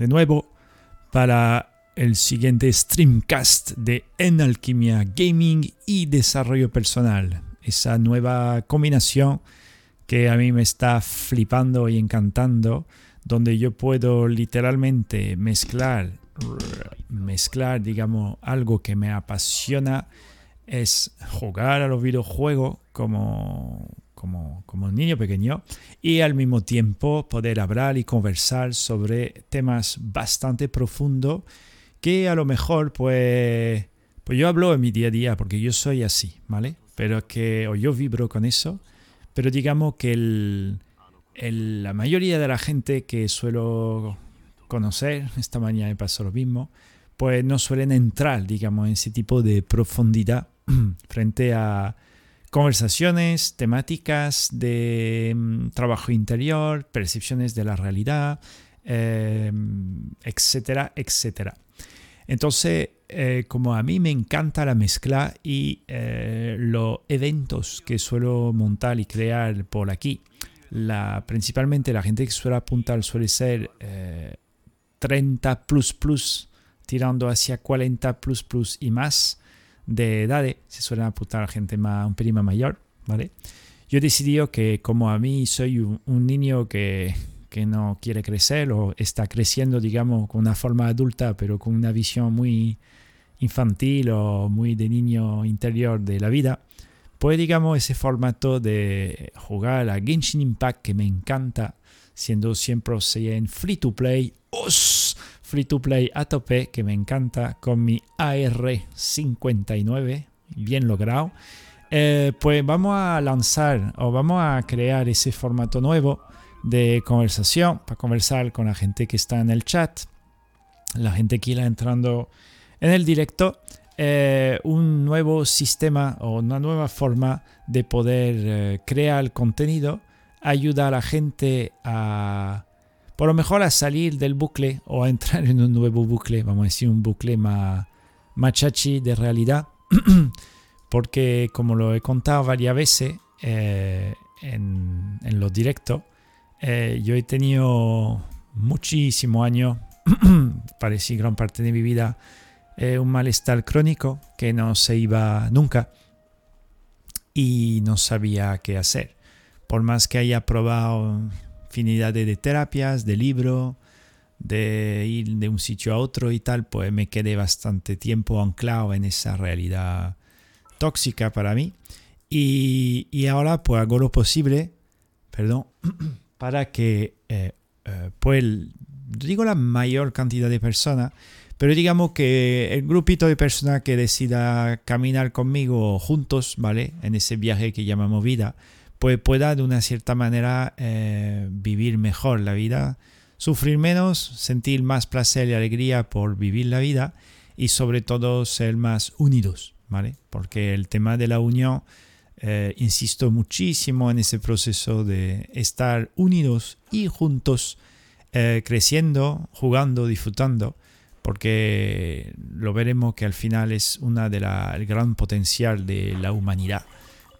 de nuevo para el siguiente streamcast de En Alquimia Gaming y Desarrollo Personal. Esa nueva combinación que a mí me está flipando y encantando, donde yo puedo literalmente mezclar, mezclar, digamos, algo que me apasiona, es jugar a los videojuegos como como, un niño pequeño y al mismo tiempo poder hablar y conversar sobre temas bastante profundos que a lo mejor pues, pues yo hablo en mi día a día porque yo soy así, ¿vale? Pero que o yo vibro con eso, pero digamos que el, la mayoría de la gente que suelo conocer, esta mañana me pasó lo mismo, pues no suelen entrar, digamos, en ese tipo de profundidad frente a conversaciones, temáticas de mm, trabajo interior, percepciones de la realidad, em, etcétera, etcétera. Entonces, eh, como a mí me encanta la mezcla y eh, los eventos que suelo montar y crear por aquí, principalmente la gente que suele apuntar suele ser 30 eh, plus plus, tirando hacia 40 plus plus y más de edades, se suelen apuntar a gente más, un pelín mayor, ¿vale? Yo he decidido que como a mí soy un, niño que, que, no quiere crecer o está creciendo, digamos, con una forma adulta, pero con una visión muy infantil o muy de niño interior de la vida, pues digamos ese formato de jugar a Genshin Impact que me encanta, siendo siempre en free to play, ¡os! Free to play a tope que me encanta con mi AR59, bien logrado. Eh, pues vamos a lanzar o vamos a crear ese formato nuevo de conversación para conversar con la gente que está en el chat, la gente que irá entrando en el directo. Eh, un nuevo sistema o una nueva forma de poder eh, crear contenido ayuda a la gente a por lo mejor a salir del bucle o a entrar en un nuevo bucle, vamos a decir un bucle más, machachi de realidad, porque como lo he contado varias veces eh, en, los directos, eh, yo he tenido muchísimos años, parecía gran parte de mi vida, eh, un malestar crónico que no se iba nunca y no sabía qué hacer. Por más que haya probado infinidad de terapias, de libro, de ir de un sitio a otro y tal, pues me quedé bastante tiempo anclado en esa realidad tóxica para mí. Y, y ahora pues hago lo posible, perdón, para que eh, eh, pues digo la mayor cantidad de personas, pero digamos que el grupito de personas que decida caminar conmigo juntos, ¿vale? En ese viaje que llamamos vida, pues pueda de una cierta manera eh, vivir mejor la vida, sufrir menos, sentir más placer y alegría por vivir la vida y sobre todo ser más unidos, ¿vale? Porque el tema de la unión, eh, insisto muchísimo en ese proceso de estar unidos y juntos, eh, creciendo, jugando, disfrutando, porque lo veremos que al final es una de la, el gran potencial de la humanidad,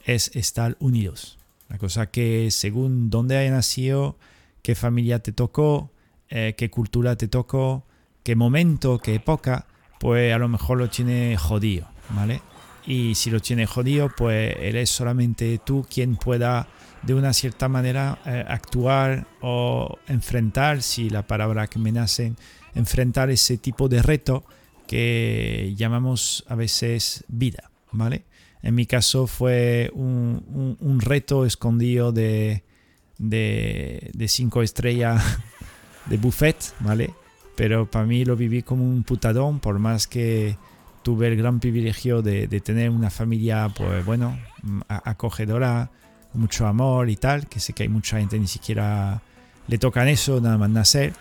es estar unidos. La cosa que según dónde haya nacido, qué familia te tocó, eh, qué cultura te tocó, qué momento, qué época, pues a lo mejor lo tiene jodido, ¿vale? Y si lo tiene jodido, pues eres solamente tú quien pueda de una cierta manera eh, actuar o enfrentar, si la palabra que me nace, enfrentar ese tipo de reto que llamamos a veces vida, ¿vale? En mi caso fue un, reto escondido de, cinco estrellas de buffet, ¿vale? Pero para mí lo viví como un putadón, por más que tuve el gran privilegio de, tener una familia, pues bueno, acogedora, mucho amor y tal, que sé que hay mucha gente ni siquiera le tocan eso, nada más nacer.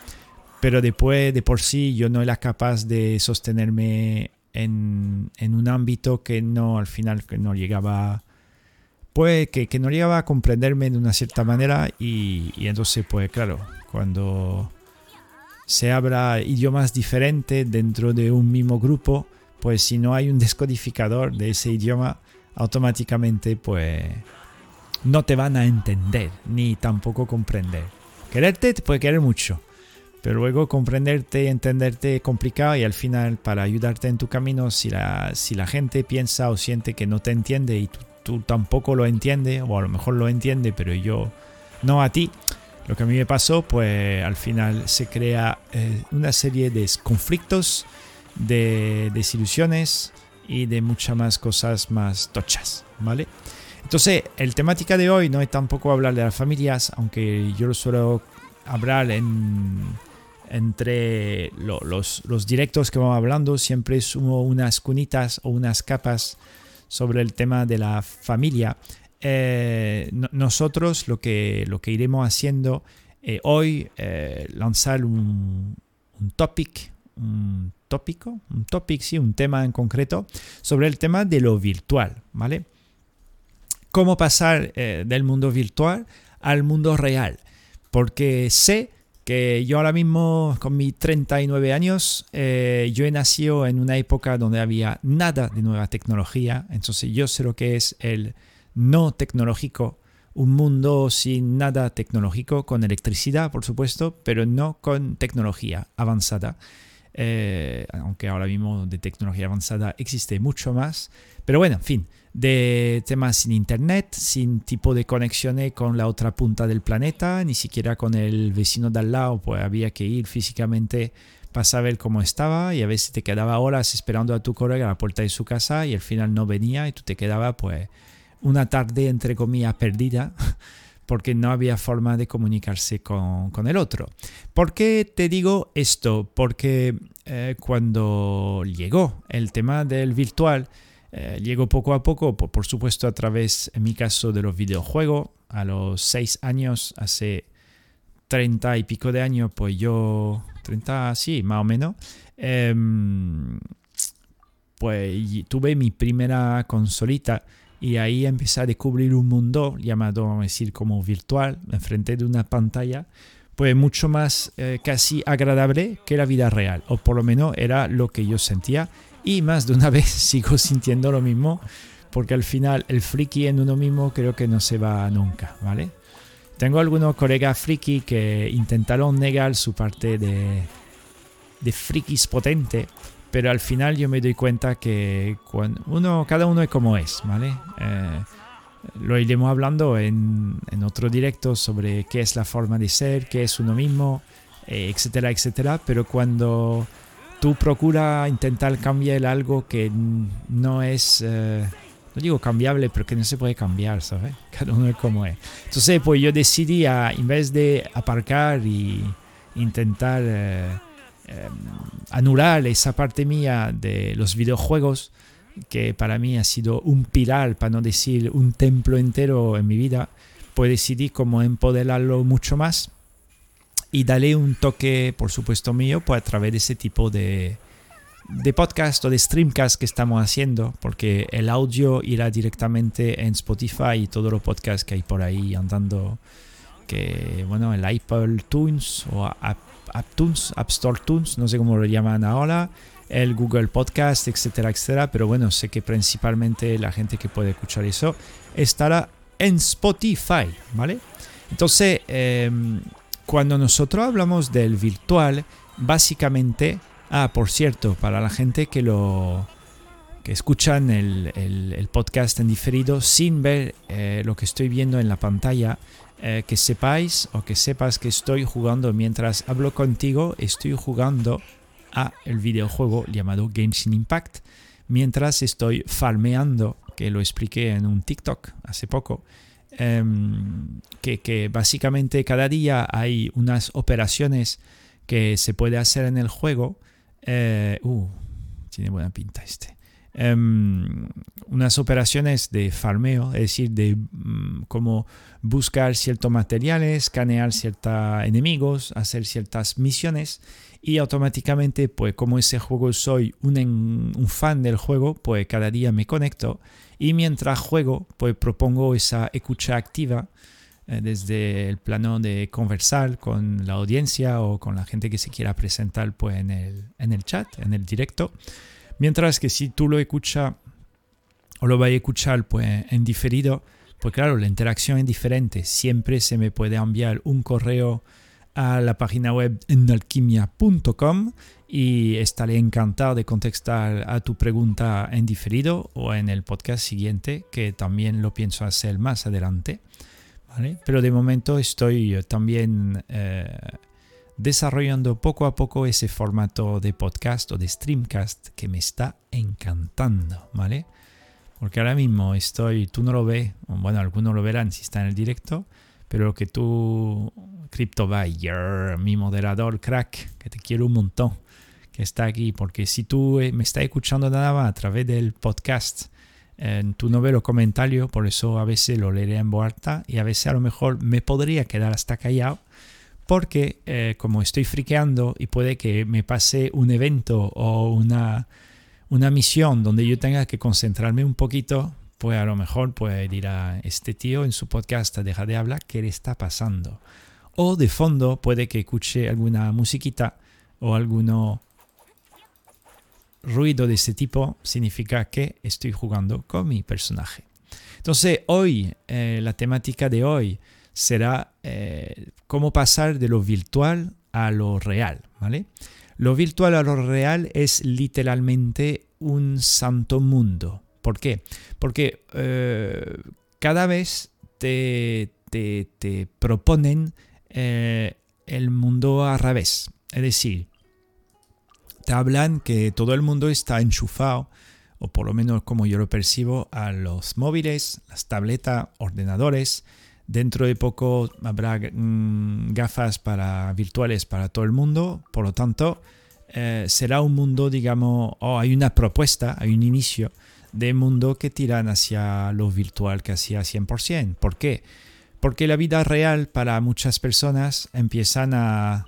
Pero después de por sí yo no era capaz de sostenerme en, un ámbito que no al final que no llegaba pues que, no llegaba a comprenderme de una cierta manera y, entonces pues claro cuando se habla idiomas diferentes dentro de un mismo grupo pues si no hay un descodificador de ese idioma automáticamente pues no te van a entender ni tampoco comprender. Quererte te puede querer mucho pero luego comprenderte entenderte es complicado y al final para ayudarte en tu camino, si la, si la gente piensa o siente que no te entiende y tú, tampoco lo entiendes, o a lo mejor lo entiende, pero yo no a ti, lo que a mí me pasó, pues al final se crea eh, una serie de conflictos, de desilusiones y de muchas más cosas más tochas, ¿vale? Entonces, el temática de hoy no es tampoco hablar de las familias, aunque yo lo suelo hablar en, entre los, directos que vamos hablando, siempre sumo unas cunitas o unas capas sobre el tema de la familia. Eh, nosotros lo que, lo que iremos haciendo eh, hoy, eh, lanzar un, un topic, un tópico, un topic, sí, un tema en concreto, sobre el tema de lo virtual, ¿vale? Cómo pasar del mundo virtual al mundo real, porque sé que yo ahora mismo, con mis 39 años, eh, yo he nacido en una época donde había nada de nueva tecnología, entonces yo sé lo que es el no tecnológico, un mundo sin nada tecnológico, con electricidad, por supuesto, pero no con tecnología avanzada. Eh, aunque ahora mismo de tecnología avanzada existe mucho más. Pero bueno, en fin, de temas sin internet, sin tipo de conexiones con la otra punta del planeta, ni siquiera con el vecino de al lado, pues había que ir físicamente para saber cómo estaba y a veces te quedaba horas esperando a tu colega a la puerta de su casa y al final no venía y tú te quedabas pues una tarde entre comillas perdida porque no había forma de comunicarse con, el otro. ¿Por qué te digo esto? Porque eh, cuando llegó el tema del virtual, eh, llegó poco a poco, por, supuesto a través, en mi caso, de los videojuegos. A los seis años, hace treinta y pico de años, pues yo, 30, sí, más o menos, em, pues tuve mi primera consolita y ahí empecé a descubrir un mundo llamado, vamos a decir, como virtual, enfrente de una pantalla, pues mucho más eh, casi agradable que la vida real, o por lo menos era lo que yo sentía y más de una vez sigo sintiendo lo mismo, porque al final el friki en uno mismo creo que no se va nunca, ¿vale? Tengo algunos colegas friki que intentaron negar su parte de, de frikis potente, pero al final yo me doy cuenta que cuando uno, cada uno es como es, ¿vale? Eh, lo iremos hablando en, en, otro directo sobre qué es la forma de ser, qué es uno mismo, eh, etcétera, etcétera, pero cuando tú procura intentar cambiar algo que no es, eh, no digo cambiable, pero que no se puede cambiar, ¿sabes? Cada uno es como es. Entonces, pues yo decidí, en vez de aparcar y intentar eh, em, anular esa parte mía de los videojuegos, que para mí ha sido un pilar, para no decir un templo entero en mi vida, pues decidí como empoderarlo mucho más y darle un toque, por supuesto mío, pues a través de ese tipo de, de podcast o de streamcast que estamos haciendo, porque el audio irá directamente en Spotify y todos los podcasts que hay por ahí andando, que bueno, el Apple Tunes o App, App Store Tunes, no sé cómo lo llaman ahora, el Google Podcast, etcétera, etcétera, pero bueno, sé que principalmente la gente que puede escuchar eso estará en Spotify, ¿vale? Entonces, eh, cuando nosotros hablamos del virtual, básicamente, ah, por cierto, para la gente que lo que escuchan el, podcast en diferido sin ver eh, lo que estoy viendo en la pantalla, eh, que sepáis o que sepas que estoy jugando mientras hablo contigo, estoy jugando a el videojuego llamado Genshin Impact, mientras estoy farmeando, que lo expliqué en un TikTok hace poco, Em, que, básicamente cada día hay unas operaciones que se puede hacer en el juego. Eh, uh, tiene buena pinta este. Em, unas operaciones de farmeo, es decir, de como buscar ciertos materiales, escanear ciertos enemigos, hacer ciertas misiones y automáticamente, pues como ese juego soy un, un fan del juego, pues cada día me conecto y mientras juego, pues propongo esa escucha activa eh, desde el plano de conversar con la audiencia o con la gente que se quiera presentar pues, en, el, en el chat, en el directo. Mientras que si tú lo escuchas o lo vas a escuchar pues, en diferido, pues claro, la interacción es diferente. Siempre se me puede enviar un correo a la página web enalquimia.com y estaré encantado de contestar a tu pregunta en diferido o en el podcast siguiente, que también lo pienso hacer más adelante. Pero de momento estoy también eh, desarrollando poco a poco ese formato de podcast o de streamcast que me está encantando, ¿vale? Porque ahora mismo estoy, tú no lo ves, bueno, algunos lo verán si está en el directo, pero que tú, CryptoBuyer, mi moderador crack, que te quiero un montón, está aquí, porque si tú eh, me estás escuchando nada a través del podcast, tú no ves los comentarios, por eso a veces lo leeré en voz y a veces a lo mejor me podría quedar hasta callado, porque eh, como estoy friqueando y puede que me pase un evento o una, una misión donde yo tenga que concentrarme un poquito, pues a lo mejor puede dirá este tío en su podcast deja de hablar, ¿qué le está pasando? O de fondo puede que escuche alguna musiquita o alguno ruido de este tipo significa que estoy jugando con mi personaje. Entonces hoy, eh, la temática de hoy será eh, cómo pasar de lo virtual a lo real, ¿vale? Lo virtual a lo real es literalmente un santo mundo. ¿Por qué? Porque eh, cada vez te, te proponen el mundo al revés. Es decir, hablan que todo el mundo está enchufado, o por lo menos como yo lo percibo, a los móviles, las tabletas, ordenadores. Dentro de poco habrá mm, gafas para, virtuales para todo el mundo, por lo tanto, eh, será un mundo, digamos, o hay una propuesta, hay un inicio de mundo que tiran hacia lo virtual casi a 100%. ¿Por qué? Porque la vida real para muchas personas empiezan a,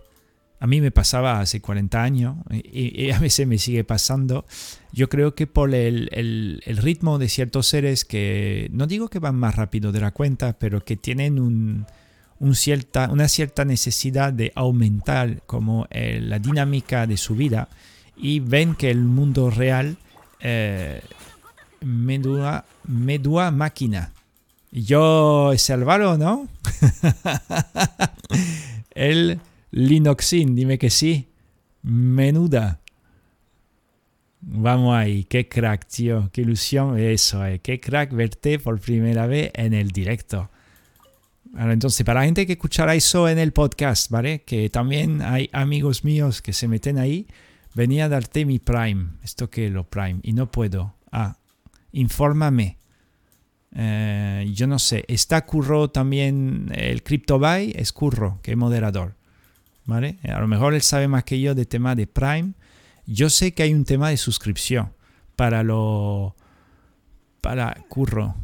a mí me pasaba hace 40 años y, a veces me sigue pasando. Yo creo que por el, ritmo de ciertos seres que, no digo que van más rápido de la cuenta, pero que tienen un, cierta, una cierta necesidad de aumentar como la dinámica de su vida y ven que el mundo real eh, me, dura, me dura máquina. Yo es Álvaro, ¿no? Él Linoxin, dime que sí. Menuda. Vamos ahí, qué crack, tío, qué ilusión eso, eh. qué crack verte por primera vez en el directo. entonces, para la gente que escuchará eso en el podcast, ¿vale? Que también hay amigos míos que se meten ahí, venía a darte mi Prime, esto que es lo Prime, y no puedo. Ah, infórmame. Eh, yo no sé, está Curro también, el CryptoBuy es Curro, que es moderador. A lo mejor él sabe más que yo de tema de Prime. Yo sé que hay un tema de suscripción para lo... para Curro.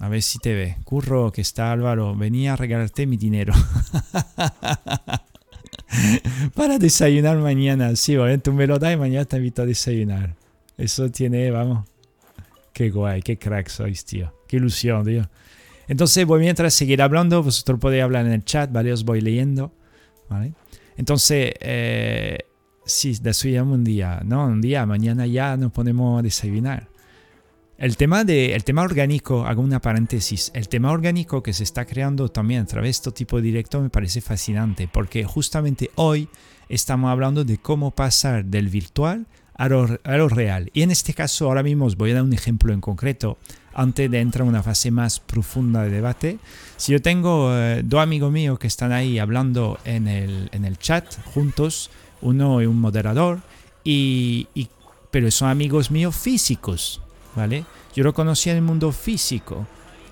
A ver si te ve. Curro, que está Álvaro, venía a regalarte mi dinero. para desayunar mañana. Sí, ¿vale? tú me lo das y mañana te invito a desayunar. Eso tiene, vamos. Qué guay, qué crack sois, tío. Qué ilusión, tío. Entonces voy mientras seguir hablando. Vosotros podéis hablar en el chat, ¿vale? Os voy leyendo. ¿Vale? Entonces, eh, sí, desayunamos un día, ¿no? Un día, mañana ya nos ponemos a desayunar. El tema, de, el tema orgánico, hago una paréntesis, el tema orgánico que se está creando también a través de este tipo de directo me parece fascinante porque justamente hoy estamos hablando de cómo pasar del virtual a lo, a real. Y en este caso ahora mismo os voy a dar un ejemplo en concreto antes de entrar en una fase más profunda de debate. Si yo tengo eh, dos amigos míos que están ahí hablando en el, en el chat juntos, uno es un moderador, y, pero son amigos míos físicos, ¿vale? Yo lo conocí en el mundo físico.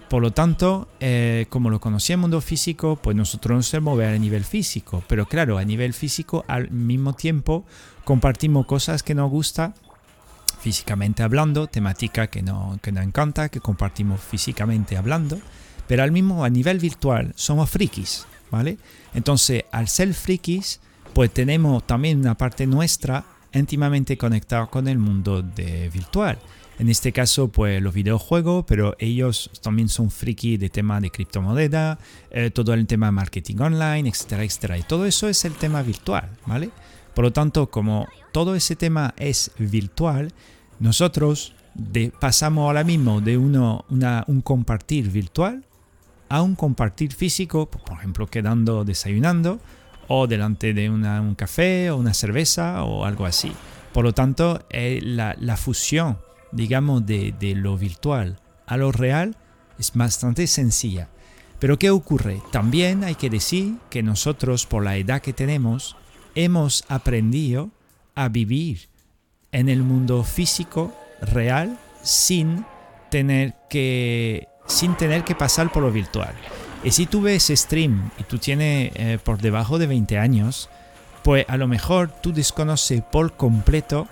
Por lo tanto, eh, como lo conocí en el mundo físico, pues nosotros nos podemos ver a nivel físico. Pero claro, a nivel físico, al mismo tiempo, compartimos cosas que nos gustan físicamente hablando, temática que, no, que nos encanta, que compartimos físicamente hablando, pero al mismo a nivel virtual somos frikis, ¿vale? Entonces, al ser frikis, pues tenemos también una parte nuestra íntimamente conectada con el mundo de virtual. En este caso, pues los videojuegos, pero ellos también son frikis de tema de criptomoneda, eh, todo el tema de marketing online, etcétera, etcétera. Y todo eso es el tema virtual, ¿vale? Por lo tanto, como todo ese tema es virtual, nosotros pasamos ahora mismo de uno, un compartir virtual a un compartir físico, por ejemplo, quedando desayunando, o delante de un café o una cerveza o algo así. Por lo tanto, eh, la, fusión, digamos, de, de lo virtual a lo real es bastante sencilla. Pero ¿qué ocurre? También hay que decir que nosotros, por la edad que tenemos, hemos aprendido a vivir en el mundo físico real sin tener que, sin tener que pasar por lo virtual. Y si tú ves stream y tú tienes eh, por debajo de 20 años, pues a lo mejor tú desconoces por completo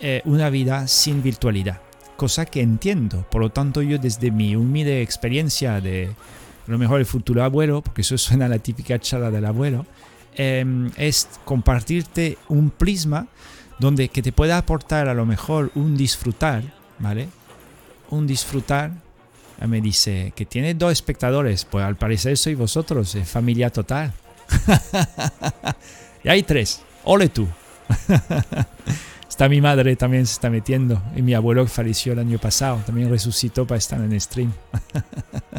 eh, una vida sin virtualidad. Cosa que entiendo. Por lo tanto, yo desde mi humilde experiencia de a lo mejor el futuro abuelo, porque eso suena a la típica charla del abuelo, em, es compartirte un prisma donde que te pueda aportar a lo mejor un disfrutar, ¿vale? Un disfrutar. Me dice que tiene dos espectadores, pues al parecer sois vosotros, es familia total. y hay tres, ole tú. está mi madre también se está metiendo y mi abuelo que falleció el año pasado también resucitó para estar en stream.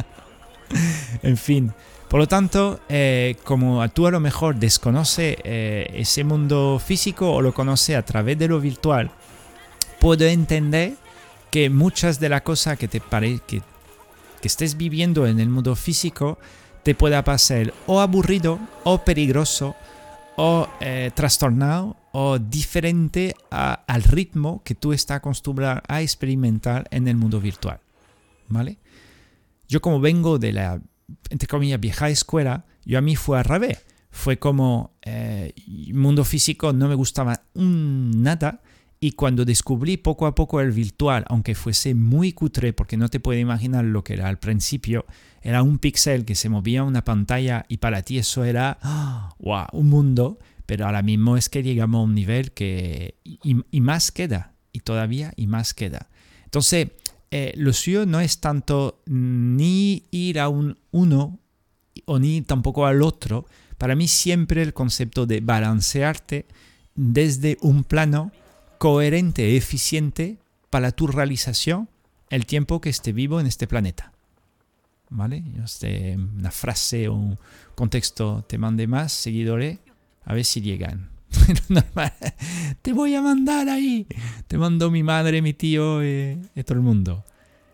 en fin. Por lo tanto, eh, como tú a lo mejor desconoce eh, ese mundo físico o lo conoce a través de lo virtual, puedo entender que muchas de las cosas que te que estés viviendo en el mundo físico te pueda pasar o aburrido o peligroso o eh, trastornado o diferente al ritmo que tú estás acostumbrado a experimentar en el mundo virtual. ¿Vale? Yo como vengo de la, entre comillas, vieja escuela, yo a mí fue al revés. Fue como eh, mundo físico no me gustaba nada y cuando descubrí poco a poco el virtual, aunque fuese muy cutre, porque no te puedes imaginar lo que era al principio, era un píxel que se movía una pantalla y para ti eso era wow, un mundo, pero ahora mismo es que llegamos a un nivel que y más queda, y todavía y más queda. Entonces, eh, lo suyo no es tanto ni ir a un uno o ni tampoco al otro. Para mí siempre el concepto de balancearte desde un plano coherente, eficiente para tu realización el tiempo que esté vivo en este planeta. ¿Vale? Una frase o un contexto te mande más seguidores, a ver si llegan. te voy a mandar ahí. Te mando mi madre, mi tío y, todo el mundo.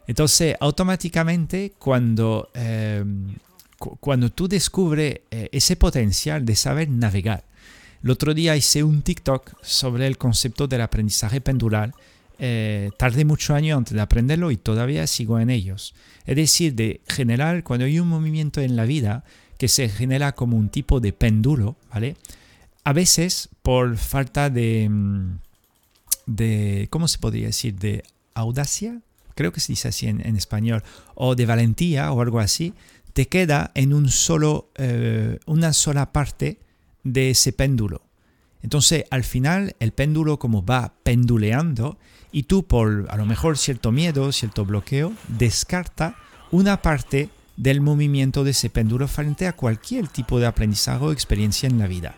Entonces, automáticamente, cuando, em, cuando tú descubres eh, ese potencial de saber navegar, el otro día hice un TikTok sobre el concepto del aprendizaje pendular. Eh, tardé muchos años antes de aprenderlo y todavía sigo en ellos. Es decir, de generar, cuando hay un movimiento en la vida que se genera como un tipo de péndulo, ¿vale? A veces por falta de, mm, de, ¿cómo se podría decir? De audacia, creo que se dice así en, español, o de valentía o algo así, te queda en un solo, eh, una sola parte de ese péndulo. Entonces, al final, el péndulo como va penduleando y tú por a lo mejor cierto miedo, cierto bloqueo, descarta una parte del movimiento de ese péndulo frente a cualquier tipo de aprendizaje o experiencia en la vida.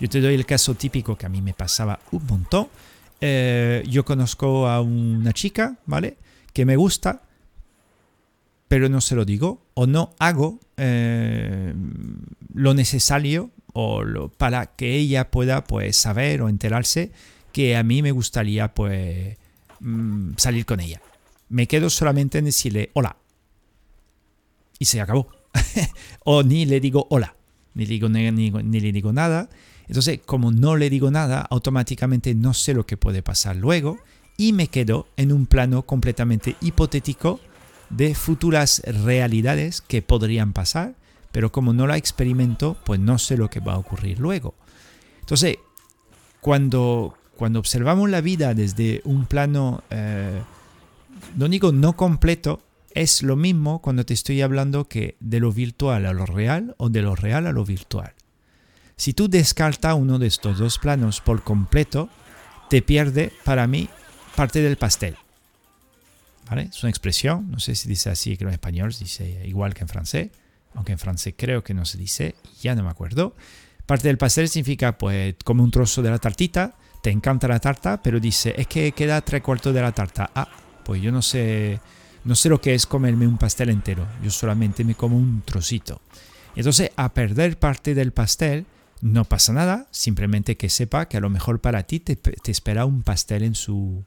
Yo te doy el caso típico que a mí me pasaba un montón. Eh, yo conozco a una chica, ¿vale? Que me gusta, pero no se lo digo o no hago eh, lo necesario o lo, para que ella pueda pues saber o enterarse que a mí me gustaría pues mm, salir con ella. Me quedo solamente en decirle hola y se acabó. o ni le digo hola, ni, digo, ni, ni le digo nada entonces, como no le digo nada, automáticamente no sé lo que puede pasar luego y me quedo en un plano completamente hipotético de futuras realidades que podrían pasar, pero como no la experimento, pues no sé lo que va a ocurrir luego. Entonces, cuando, cuando observamos la vida desde un plano, eh, no digo no completo, es lo mismo cuando te estoy hablando que de lo virtual a lo real o de lo real a lo virtual. Si tú descartas uno de estos dos planos por completo, te pierde para mí parte del pastel. ¿Vale? Es una expresión, no sé si dice así que en español dice igual que en francés, aunque en francés creo que no se dice, ya no me acuerdo. Parte del pastel significa pues como un trozo de la tartita, te encanta la tarta, pero dice es que queda tres cuartos de la tarta. Ah, pues yo no sé, no sé lo que es comerme un pastel entero, yo solamente me como un trocito. Entonces, a perder parte del pastel, No pasa nada, simplemente que sepa que a lo mejor para ti te, espera un pastel en su,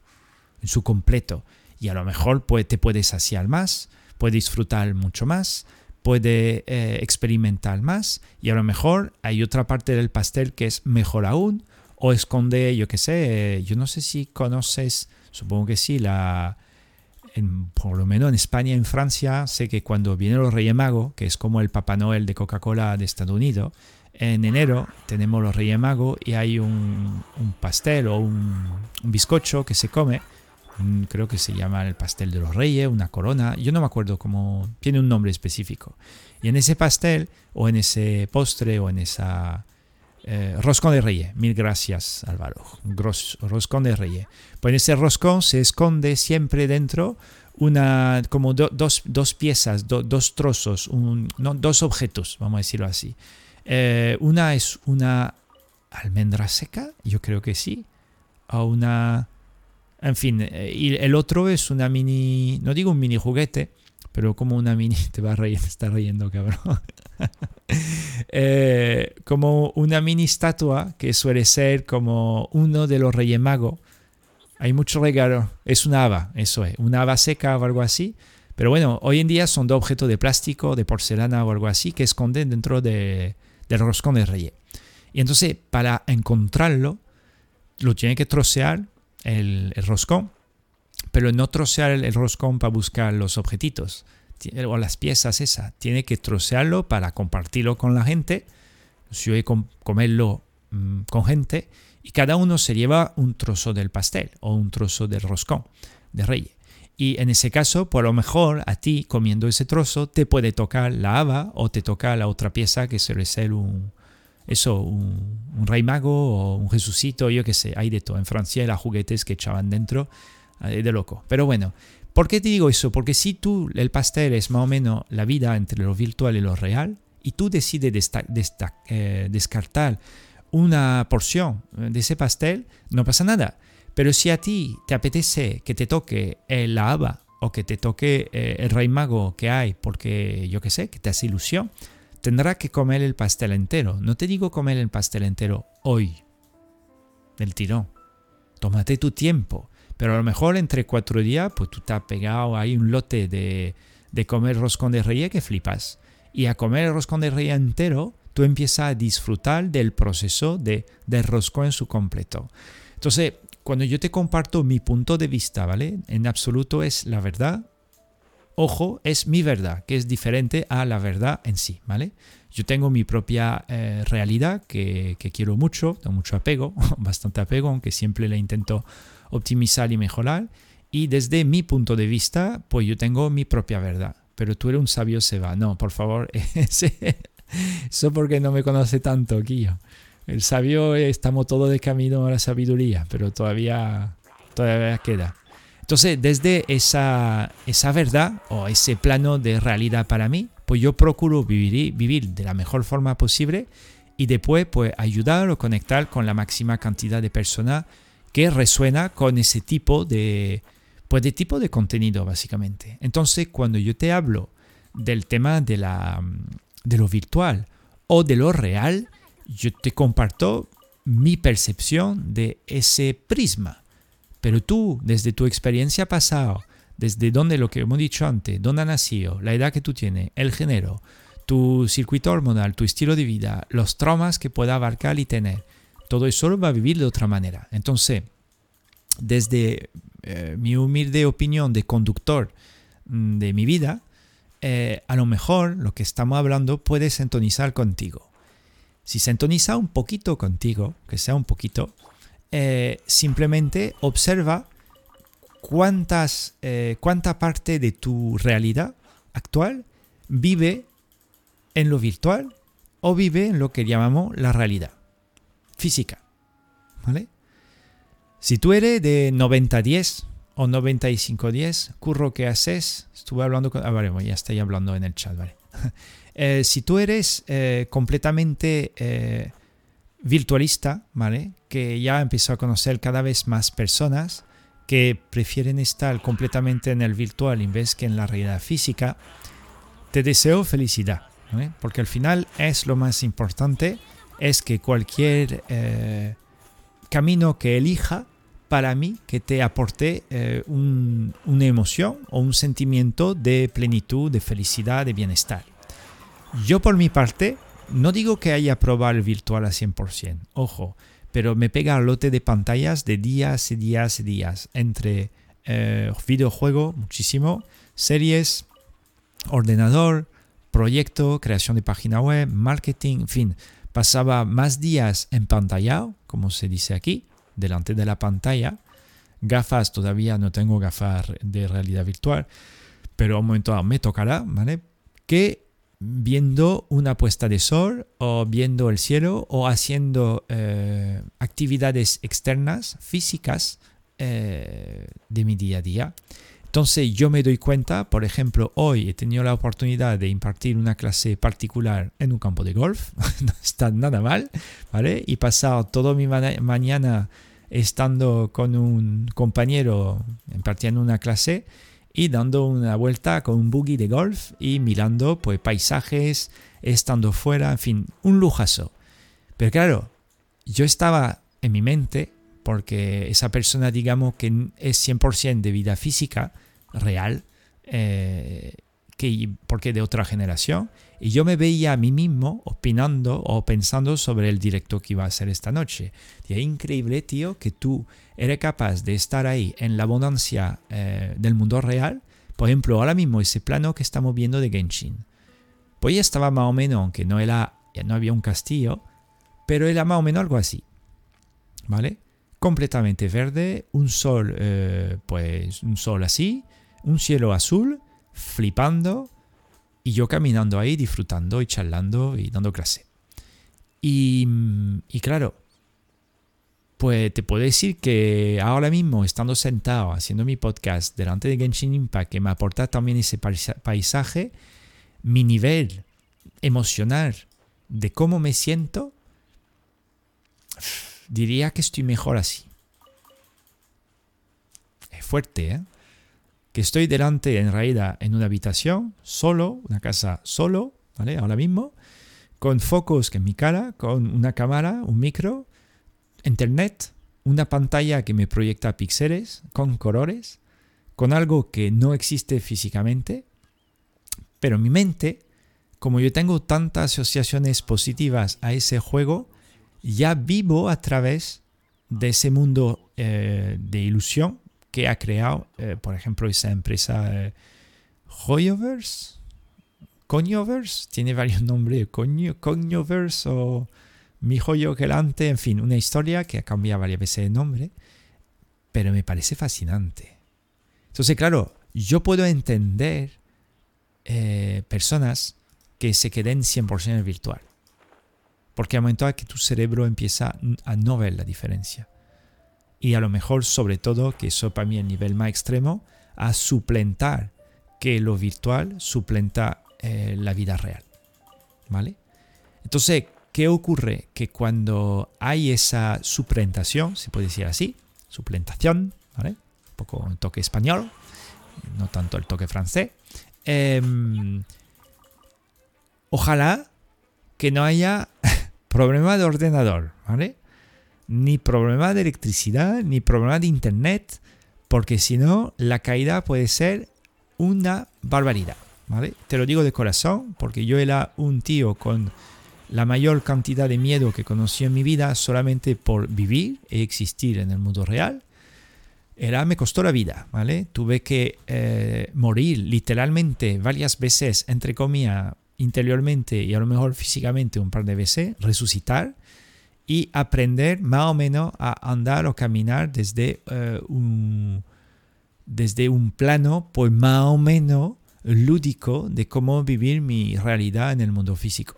en su completo. Y a lo mejor te puedes saciar más, puedes disfrutar mucho más, puede eh, experimentar más y a lo mejor hay otra parte del pastel que es mejor aún o esconde, yo qué sé, yo no sé si conoces, supongo que sí, la, por lo menos en España en Francia, sé que cuando viene los Reyes Magos, que es como el Papá Noel de Coca-Cola de Estados Unidos, en enero tenemos los Reyes Magos y hay un, pastel o un, bizcocho que se come creo que se llama el pastel de los reyes, una corona, yo no me acuerdo cómo, tiene un nombre específico. Y en ese pastel, o en ese postre, o en esa eh, roscón de reyes, mil gracias Álvaro, roscón de reyes. Pues en ese roscón se esconde siempre dentro una, como dos, dos, piezas, dos trozos, un, no, dos objetos, vamos a decirlo así. Eh, una es una almendra seca, yo creo que sí, o una en fin, eh, y el otro es una mini, no digo un mini juguete, pero como una mini, te va a reír, te está riendo, cabrón. Eh, como una mini estatua que suele ser como uno de los Reyes Magos. Hay mucho regalo, es una haba, eso es, una haba seca o algo así. Pero bueno, hoy en día son dos objetos de plástico, de porcelana o algo así que esconden dentro de, del roscón de Reyes. Y entonces, para encontrarlo, lo tiene que trocear el, roscón, pero no trocear el, roscón para buscar los objetitos o las piezas esas. Tiene que trocearlo para compartirlo con la gente, si hay comerlo mm, con gente, y cada uno se lleva un trozo del pastel o un trozo del roscón de reyes. Y en ese caso, por lo mejor a ti comiendo ese trozo te puede tocar la haba o te toca la otra pieza que suele ser un, eso, un, rey mago o un Jesucito, yo qué sé, hay de todo. En Francia hay juguetes que echaban dentro, eh, de loco. Pero bueno, ¿por qué te digo eso? Porque si tú, el pastel es más o menos la vida entre lo virtual y lo real, y tú decides eh, descartar una porción de ese pastel, no pasa nada. Pero si a ti te apetece que te toque la haba o que te toque eh, el rey mago que hay, porque yo qué sé, que te hace ilusión, tendrá que comer el pastel entero. No te digo comer el pastel entero hoy, del tirón. Tómate tu tiempo. Pero a lo mejor entre cuatro días, pues tú te has pegado ahí un lote de, de comer roscón de reyes que flipas. Y a comer el roscón de reyes entero, tú empiezas a disfrutar del proceso de, del roscón en su completo. Entonces, cuando yo te comparto mi punto de vista, ¿vale? En absoluto es la verdad ojo, es mi verdad, que es diferente a la verdad en sí, ¿vale? Yo tengo mi propia eh, realidad que, quiero mucho, tengo mucho apego, bastante apego, aunque siempre le intento optimizar y mejorar. Y desde mi punto de vista, pues yo tengo mi propia verdad. Pero tú eres un sabio se va. No, por favor, eso porque no me conoce tanto, Guillo. El sabio, estamos todos de camino a la sabiduría, pero todavía, todavía queda. Entonces, desde esa, esa verdad o ese plano de realidad para mí, pues yo procuro vivir, vivir de la mejor forma posible y después pues ayudar o conectar con la máxima cantidad de personas que resuena con ese tipo de, pues de tipo de contenido básicamente. Entonces, cuando yo te hablo del tema de, la, de lo virtual o de lo real, yo te comparto mi percepción de ese prisma. Pero tú, desde tu experiencia pasada, desde donde lo que hemos dicho antes, dónde has nacido, la edad que tú tienes, el género, tu circuito hormonal, tu estilo de vida, los traumas que pueda abarcar y tener, todo eso lo va a vivir de otra manera. Entonces, desde eh, mi humilde opinión de conductor mm, de mi vida, eh, a lo mejor lo que estamos hablando puede sintonizar contigo. Si sintoniza un poquito contigo, que sea un poquito, eh, simplemente observa cuántas, eh, cuánta parte de tu realidad actual vive en lo virtual o vive en lo que llamamos la realidad física. ¿Vale? Si tú eres de 90-10 o 95-10, curro que haces, estuve hablando con... Ah, vale, ya estoy hablando en el chat, ¿vale? Eh, si tú eres completamente virtualista, ¿vale? Que ya empezó a conocer cada vez más personas que prefieren estar completamente en el virtual en vez que en la realidad física. Te deseo felicidad, porque al final es lo más importante es que cualquier eh, camino que elija, para mí, que te aporte eh, una emoción o un sentimiento de plenitud, de felicidad, de bienestar. Yo por mi parte, no digo que haya probado el virtual a 100%, ojo, pero me pega al lote de pantallas de días y días y días entre eh, videojuego, muchísimo, series, ordenador, proyecto, creación de página web, marketing, en fin, pasaba más días en pantalla, como se dice aquí, delante de la pantalla. Gafas, todavía no tengo gafas de realidad virtual, pero a un momento me tocará, ¿vale? Que viendo una puesta de sol o viendo el cielo o haciendo eh, actividades externas, físicas, eh, de mi día a día. Entonces yo me doy cuenta, por ejemplo, hoy he tenido la oportunidad de impartir una clase particular en un campo de golf, no está nada mal, ¿vale? Y pasado toda mi mañana estando con un compañero impartiendo una clase y dando una vuelta con un buggy de golf y mirando pues paisajes, estando fuera, en fin, un lujazo. Pero claro, yo estaba en mi mente porque esa persona, digamos, que es 100% de vida física, real, eh, que, porque de otra generación, y yo me veía a mí mismo opinando o pensando sobre el directo que iba a hacer esta noche. Y es increíble, tío, que tú eres capaz de estar ahí en la abundancia eh, del mundo real. Por ejemplo, ahora mismo ese plano que estamos viendo de Genshin. Pues ya estaba más o menos, aunque no, era, no había un castillo, pero era más o menos algo así. ¿Vale? completamente verde, un sol, eh, pues un sol así, un cielo azul, flipando, y yo caminando ahí, disfrutando y charlando y dando clase. Y, y claro, pues te puedo decir que ahora mismo, estando sentado haciendo mi podcast delante de Genshin Impact, que me aporta también ese paisaje, mi nivel emocional de cómo me siento diría que estoy mejor así. Es fuerte, ¿eh? Que estoy delante, en realidad, en una habitación, solo, una casa solo, ¿vale? Ahora mismo, con focos en mi cara, con una cámara, un micro, internet, una pantalla que me proyecta píxeles con colores, con algo que no existe físicamente, pero mi mente, como yo tengo tantas asociaciones positivas a ese juego, ya vivo a través de ese mundo eh, de ilusión que ha creado, eh, por ejemplo, esa empresa eh, Hoyoverse, Coñoverse, tiene varios nombres, Coñoverse o Mi Joyo Gelante, en fin, una historia que ha cambiado varias veces de nombre, pero me parece fascinante. Entonces, claro, yo puedo entender personas que se queden 100% en el virtual. Porque al momento que tu cerebro empieza a no ver la diferencia. Y a lo mejor, sobre todo, que eso para mí es el nivel más extremo, a suplentar que lo virtual suplenta eh, la vida real. ¿Vale? Entonces, ¿qué ocurre? Que cuando hay esa suplentación, se puede decir así, suplentación, ¿vale? Un poco un toque español, no tanto el toque francés. Em, ojalá que no haya problema de ordenador, ¿vale? Ni problema de electricidad, ni problema de internet, porque si no, la caída puede ser una barbaridad, ¿vale? Te lo digo de corazón, porque yo era un tío con la mayor cantidad de miedo que conocí en mi vida solamente por vivir y existir en el mundo real. Era, me costó la vida, ¿vale? Tuve que eh, morir literalmente varias veces, entre comillas, interiormente y a lo mejor físicamente un par de veces, resucitar y aprender más o menos a andar o caminar desde, eh, un, desde un plano pues más o menos lúdico de cómo vivir mi realidad en el mundo físico.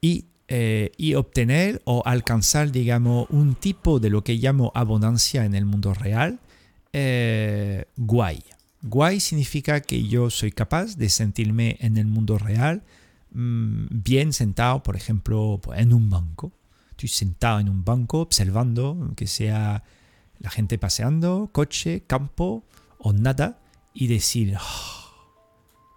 Y, eh, y obtener o alcanzar, digamos, un tipo de lo que llamo abundancia en el mundo real, eh, guay. Guay significa que yo soy capaz de sentirme en el mundo real mm, bien sentado, por ejemplo, en un banco. Estoy sentado en un banco observando que sea la gente paseando, coche, campo o nada y decir, ah,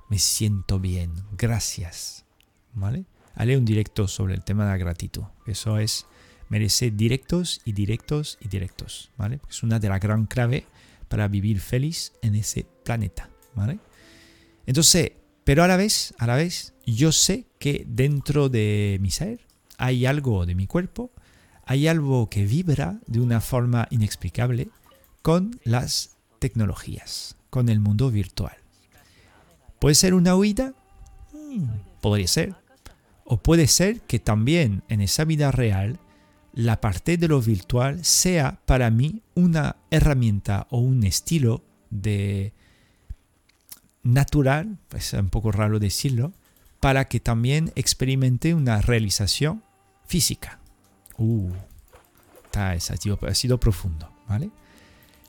me siento bien, gracias. ¿Vale? haré un directo sobre el tema de la gratitud. Eso es, merece directos y directos y directos, ¿vale? Es una de las gran claves para vivir feliz en ese planeta, ¿vale? Entonces, pero a la vez, a la vez, yo sé que dentro de mi ser hay algo de mi cuerpo, hay algo que vibra de una forma inexplicable con las tecnologías, con el mundo virtual. ¿Puede ser una huida? Mm, podría ser. O puede ser que también en esa vida real la parte de lo virtual sea para mí una herramienta o un estilo de natural, es un poco raro decirlo, para que también experimente una realización física. Uh, ha sido, ha sido profundo, ¿vale?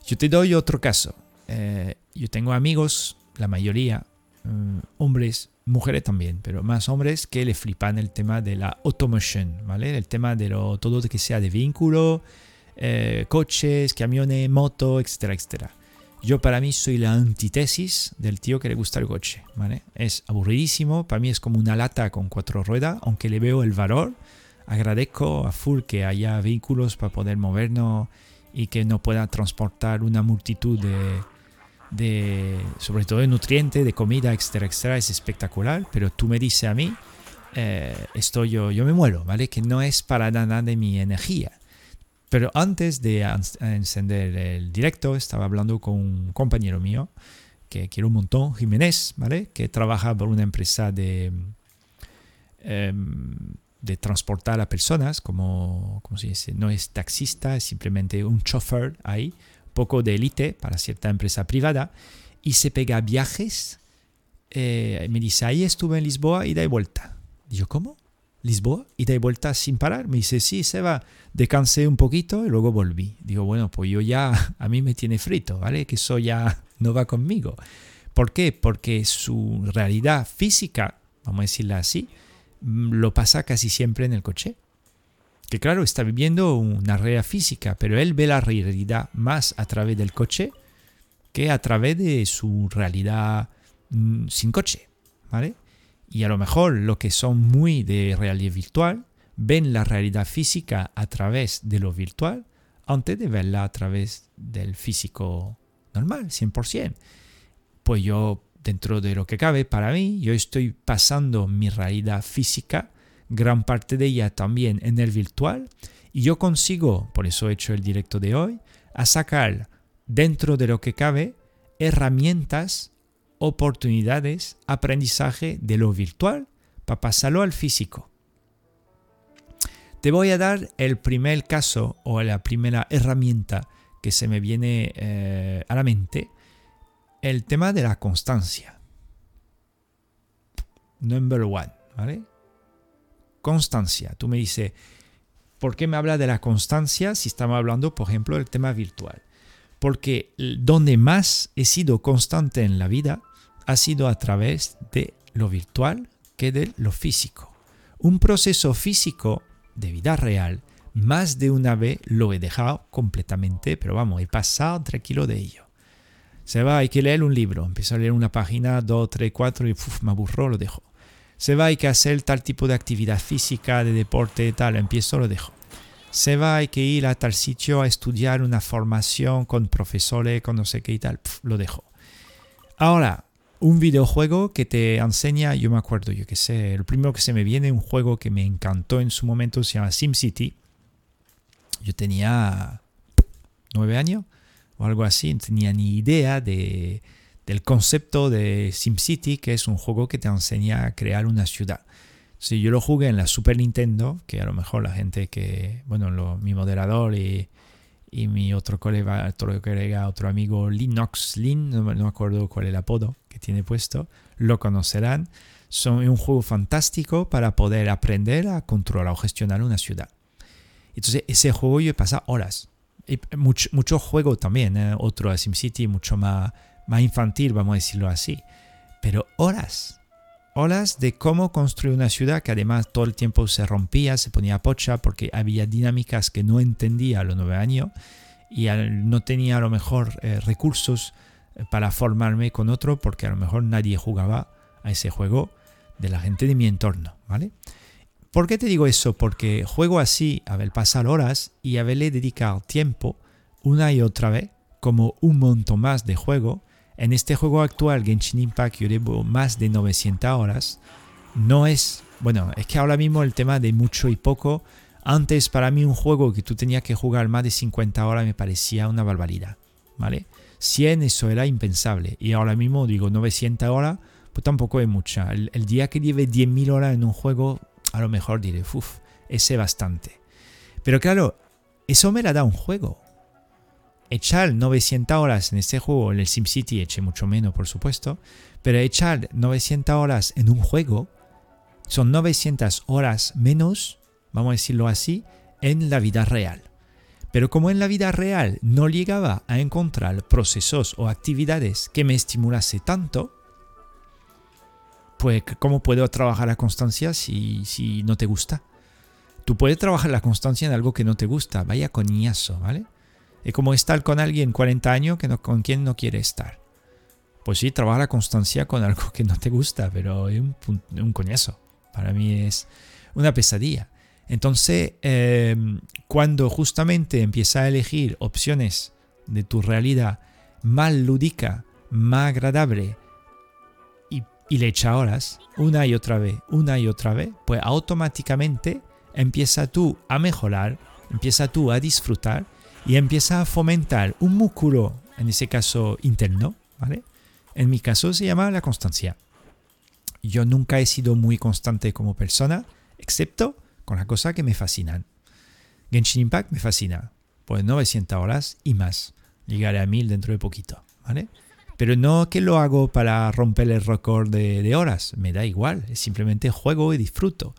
Yo te doy otro caso. Eh, yo tengo amigos, la mayoría, mm, hombres, mujeres también, pero más hombres que le flipan el tema de la automotion, ¿vale? El tema de lo, todo lo que sea de vehículo, eh, coches, camiones, moto, etcétera, etcétera. Yo para mí soy la antítesis del tío que le gusta el coche, ¿vale? Es aburridísimo, para mí es como una lata con cuatro ruedas, aunque le veo el valor. Agradezco a full que haya vehículos para poder movernos y que no pueda transportar una multitud de, sobre todo de nutrientes, de comida, etcétera, etcétera, es espectacular, pero tú me dices a mí, eh, esto yo, yo me muero, ¿vale? Que no es para nada de mi energía. Pero antes de encender el directo, estaba hablando con un compañero mío que quiero un montón, Jiménez, ¿vale? Que trabaja por una empresa de, em, de transportar a personas, como, como se dice, no es taxista, es simplemente un chofer ahí, poco de élite para cierta empresa privada, y se pega viajes. Eh, me dice, ahí estuve en Lisboa y da vuelta. Y yo, ¿cómo? Lisboa y de vuelta sin parar. Me dice, sí, se va. Descansé un poquito y luego volví. Digo, bueno, pues yo ya, a mí me tiene frito, ¿vale? Que eso ya no va conmigo. ¿Por qué? Porque su realidad física, vamos a decirla así, mm, lo pasa casi siempre en el coche. Que claro, está viviendo una realidad física, pero él ve la realidad más a través del coche que a través de su realidad mm, sin coche, ¿vale? Y a lo mejor los que son muy de realidad virtual ven la realidad física a través de lo virtual antes de verla a través del físico normal, 100%. Pues yo, dentro de lo que cabe, para mí, yo estoy pasando mi realidad física, gran parte de ella también en el virtual, y yo consigo, por eso he hecho el directo de hoy, a sacar dentro de lo que cabe herramientas oportunidades, aprendizaje de lo virtual para pasarlo al físico. Te voy a dar el primer caso o la primera herramienta que se me viene eh, a la mente, el tema de la constancia. Number one, ¿vale? Constancia. Tú me dices, ¿por qué me habla de la constancia si estamos hablando, por ejemplo, del tema virtual? Porque donde más he sido constante en la vida ha sido a través de lo virtual que de lo físico. Un proceso físico de vida real, más de una vez lo he dejado completamente, pero vamos, he pasado tranquilo de ello. Se va, hay que leer un libro, empiezo a leer una página, dos, tres, cuatro y me aburro, lo dejo. Se va, hay que hacer tal tipo de actividad física, de deporte, tal, empiezo, lo dejo. Se va, hay que ir a tal sitio a estudiar una formación con profesores, con no sé qué y tal, lo dejo. Ahora, un videojuego que te enseña, yo me acuerdo, yo que sé, el primero que se me viene, un juego que me encantó en su momento, se llama SimCity. Yo tenía nueve años o algo así, no tenía ni idea de, del concepto de SimCity, que es un juego que te enseña a crear una ciudad. Si yo lo jugué en la Super Nintendo, que a lo mejor la gente que, bueno, mi moderador y, y mi otro colega, otro, colega, otro amigo Linux, Lin, no, me acuerdo cuál es el apodo que tiene puesto, lo conocerán. Son un juego fantástico para poder aprender a controlar o gestionar una ciudad. Entonces, ese juego yo he pasado horas. Y mucho, mucho juego también, ¿eh? otro SimCity, mucho más, más infantil, vamos a decirlo así. Pero horas, horas de cómo construir una ciudad que además todo el tiempo se rompía, se ponía pocha porque había dinámicas que no entendía a los nueve años y no tenía a lo mejor eh, recursos eh, para formarme con otro porque a lo mejor nadie jugaba a ese juego de la gente de mi entorno, ¿vale? ¿Por qué te digo eso? Porque juego así, a ver, pasar horas y a verle dedicar tiempo una y otra vez, como un montón más de juego. En este juego actual, Genshin Impact, yo llevo más de 900 horas. No es, bueno, es que ahora mismo el tema de mucho y poco, antes para mí un juego que tú tenías que jugar más de 50 horas me parecía una barbaridad, ¿vale? 100 eso era impensable y ahora mismo digo 900 horas, pues tampoco es mucha. El, día que lleve 10.000 horas en un juego, a lo mejor diré, uff, ese bastante. Pero claro, eso me la da un juego. Echar 900 horas en este juego, en el SimCity eché mucho menos, por supuesto, pero echar 900 horas en un juego son 900 horas menos, vamos a decirlo así, en la vida real. Pero como en la vida real no llegaba a encontrar procesos o actividades que me estimulase tanto, pues ¿cómo puedo trabajar la constancia si, si no te gusta? Tú puedes trabajar la constancia en algo que no te gusta, vaya coñazo, ¿vale? Es como estar con alguien 40 años que no, con quien no quiere estar. Pues sí, trabaja la constancia con algo que no te gusta, pero es un, coñazo. Para mí es una pesadilla. Entonces, eh, cuando justamente empieza a elegir opciones de tu realidad más lúdica, más agradable, y le echa horas una y otra vez, una y otra vez, pues automáticamente empieza tú a mejorar, empieza tú a disfrutar y empieza a fomentar un músculo, en ese caso interno, ¿vale? En mi caso se llama la constancia. Yo nunca he sido muy constante como persona, excepto con las cosas que me fascinan. Genshin Impact me fascina, pues 900 horas y más. Llegaré a 1000 dentro de poquito, ¿vale? Pero no que lo hago para romper el récord de, horas, me da igual, simplemente juego y disfruto.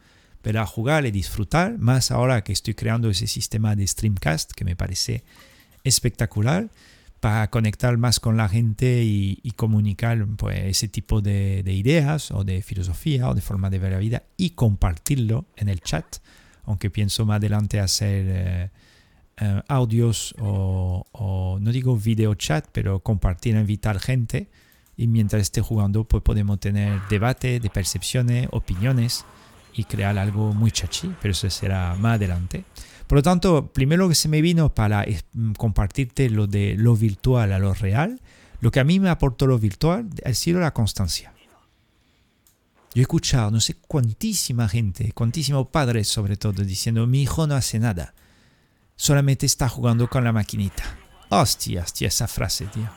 Pero a jugar y disfrutar, más ahora que estoy creando ese sistema de Streamcast que me parece espectacular, para conectar más con la gente y, comunicar pues, ese tipo de, ideas o de filosofía o de forma de ver la vida y compartirlo en el chat, aunque pienso más adelante hacer... Eh, eh, audios o, no digo video chat, pero compartir, invitar gente y mientras esté jugando pues podemos tener debate de percepciones, opiniones y crear algo muy chachi, pero eso será más adelante. Por lo tanto, primero que se me vino para mm, compartirte lo de lo virtual a lo real, lo que a mí me aportó lo virtual ha sido la constancia. Yo he escuchado, no sé cuantísima gente, cuantísimos padres sobre todo, diciendo, mi hijo no hace nada solamente está jugando con la maquinita. Hostia, hostia, esa frase, tío.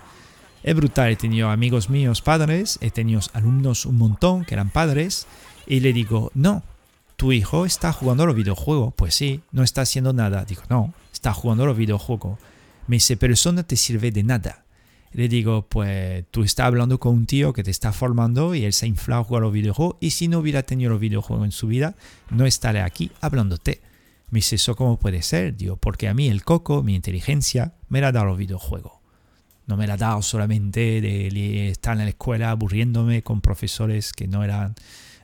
Es brutal, he tenido amigos míos padres, he tenido alumnos un montón que eran padres, y le digo, no, tu hijo está jugando a los videojuegos. Pues sí, no está haciendo nada. Digo, no, está jugando a los videojuegos. Me dice, pero eso no te sirve de nada. Le digo, pues tú estás hablando con un tío que te está formando y él se ha inflado a jugar a los videojuegos y si no hubiera tenido los videojuegos en su vida, no estaría aquí hablándote. Me dice, ¿eso cómo puede ser? Digo, porque a mí el coco, mi inteligencia, me la dado los videojuegos. No me la ha dado solamente de estar en la escuela aburriéndome con profesores que no eran...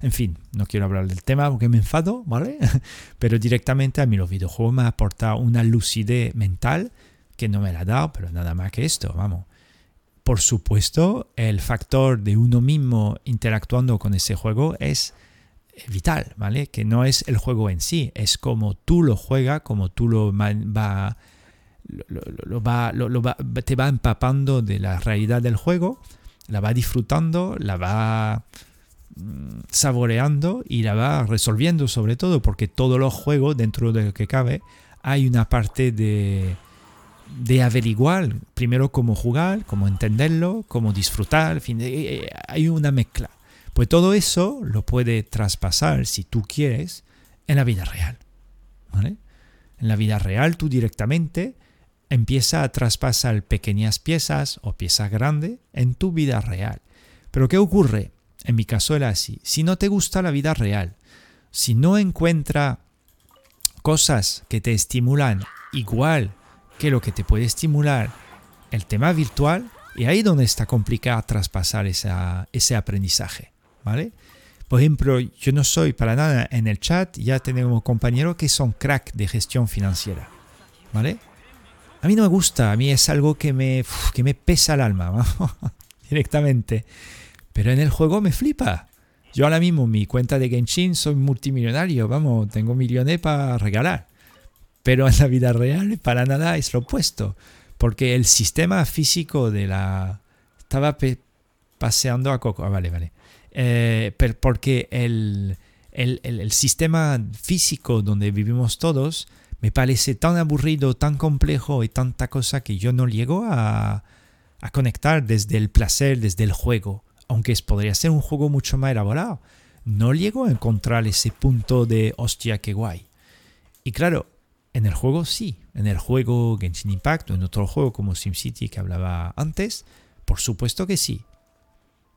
En fin, no quiero hablar del tema porque me enfado, ¿vale? Pero directamente a mí los videojuegos me han aportado una lucidez mental que no me la ha dado, pero nada más que esto, vamos. Por supuesto, el factor de uno mismo interactuando con ese juego es vital, ¿vale? Que no es el juego en sí, es como tú lo juegas, como tú lo va, lo, va, te va empapando de la realidad del juego, la va disfrutando, la va saboreando y la va resolviendo sobre todo, porque todos los juegos, dentro de lo que cabe, hay una parte de, de averiguar primero cómo jugar, cómo entenderlo, cómo disfrutar, en fin, eh, eh, hay una mezcla. Pues todo eso lo puede traspasar, si tú quieres, en la vida real. En la vida real tú directamente empieza a traspasar pequeñas piezas o piezas grandes en tu vida real. Pero ¿qué ocurre? En mi caso era así. Si no te gusta la vida real, si no encuentra cosas que te estimulan igual que lo que te puede estimular el tema virtual, y ahí donde está complicado traspasar ese aprendizaje. ¿vale? Por ejemplo, yo no soy para nada en el chat, ya tenemos compañeros que son crack de gestión financiera, ¿vale? A mí no me gusta, a mí es algo que me, que me pesa el alma, directamente. Pero en el juego me flipa. Yo ahora mismo mi cuenta de Genshin soy multimillonario, vamos, tengo millones para regalar. Pero en la vida real para nada es lo opuesto. Porque el sistema físico de la... Estaba paseando a Coco. Ah, vale, vale. Eh, porque el, el, el, sistema físico donde vivimos todos me parece tan aburrido, tan complejo y tanta cosa que yo no llego a, a conectar desde el placer, desde el juego. Aunque podría ser un juego mucho más elaborado. No llego a encontrar ese punto de hostia, qué guay. Y claro, en el juego sí. En el juego Genshin Impact o en otro juego como SimCity que hablaba antes, por supuesto que sí.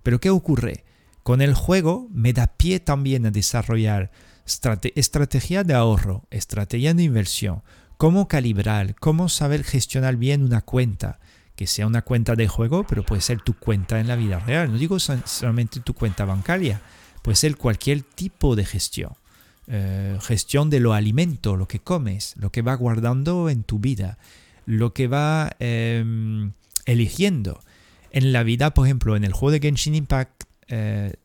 Pero ¿qué ocurre? Con el juego me da pie también a desarrollar estrategia de ahorro, estrategia de inversión, cómo calibrar, cómo saber gestionar bien una cuenta, que sea una cuenta de juego, pero puede ser tu cuenta en la vida real. No digo solamente tu cuenta bancaria, puede ser cualquier tipo de gestión. Eh, gestión de los alimentos, lo que comes, lo que va guardando en tu vida, lo que va em, eligiendo. En la vida, por ejemplo, en el juego de Genshin Impact, eh,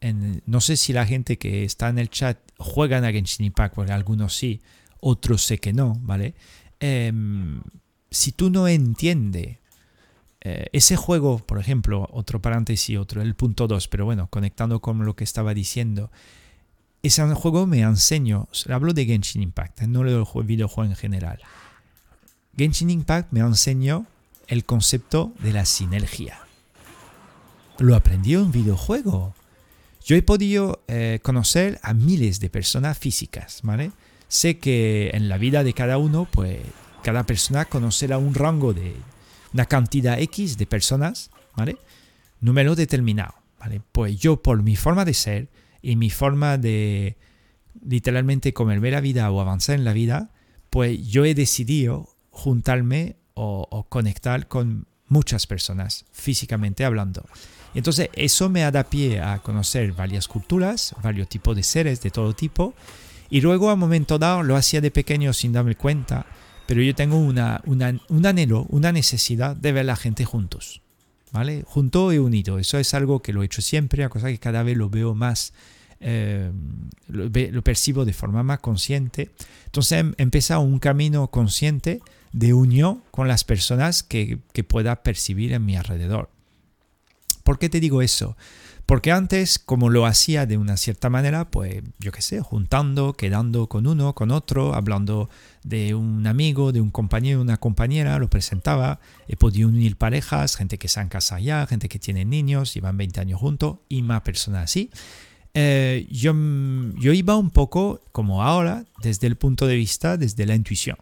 no sé si la gente que está en el chat juegan a Genshin Impact, porque algunos sí, otros sé que no, ¿vale? Em, si tú no entiendes eh, ese juego, por ejemplo, otro paréntesis, otro, el punto 2, pero bueno, conectando con lo que estaba diciendo, ese juego me enseñó, hablo de Genshin Impact, no del videojuego en general. Genshin Impact me enseñó el concepto de la sinergia lo aprendí en videojuego. Yo he podido eh, conocer a miles de personas físicas, ¿vale? Sé que en la vida de cada uno, pues cada persona conocerá un rango de una cantidad X de personas, ¿vale? Número determinado, ¿vale? Pues yo por mi forma de ser y mi forma de literalmente comerme la vida o avanzar en la vida, pues yo he decidido juntarme o, conectar con muchas personas, físicamente hablando. Entonces eso me da pie a conocer varias culturas, varios tipos de seres de todo tipo. Y luego a momento dado lo hacía de pequeño sin darme cuenta, pero yo tengo una, un anhelo, una necesidad de ver a la gente juntos. ¿Vale? Junto y unido. Eso es algo que lo he hecho siempre, a cosa que cada vez lo veo más, eh, lo, percibo de forma más consciente. Entonces he em, empezado un camino consciente de unión con las personas que, que pueda percibir en mi alrededor. ¿Por qué te digo eso? Porque antes, como lo hacía de una cierta manera, pues yo qué sé, juntando, quedando con uno, con otro, hablando de un amigo, de un compañero, una compañera, lo presentaba, he podido unir parejas, gente que se han casado ya, gente que tiene niños, llevan 20 años juntos y más personas así. Eh, yo, yo iba un poco como ahora, desde el punto de vista, desde la intuición.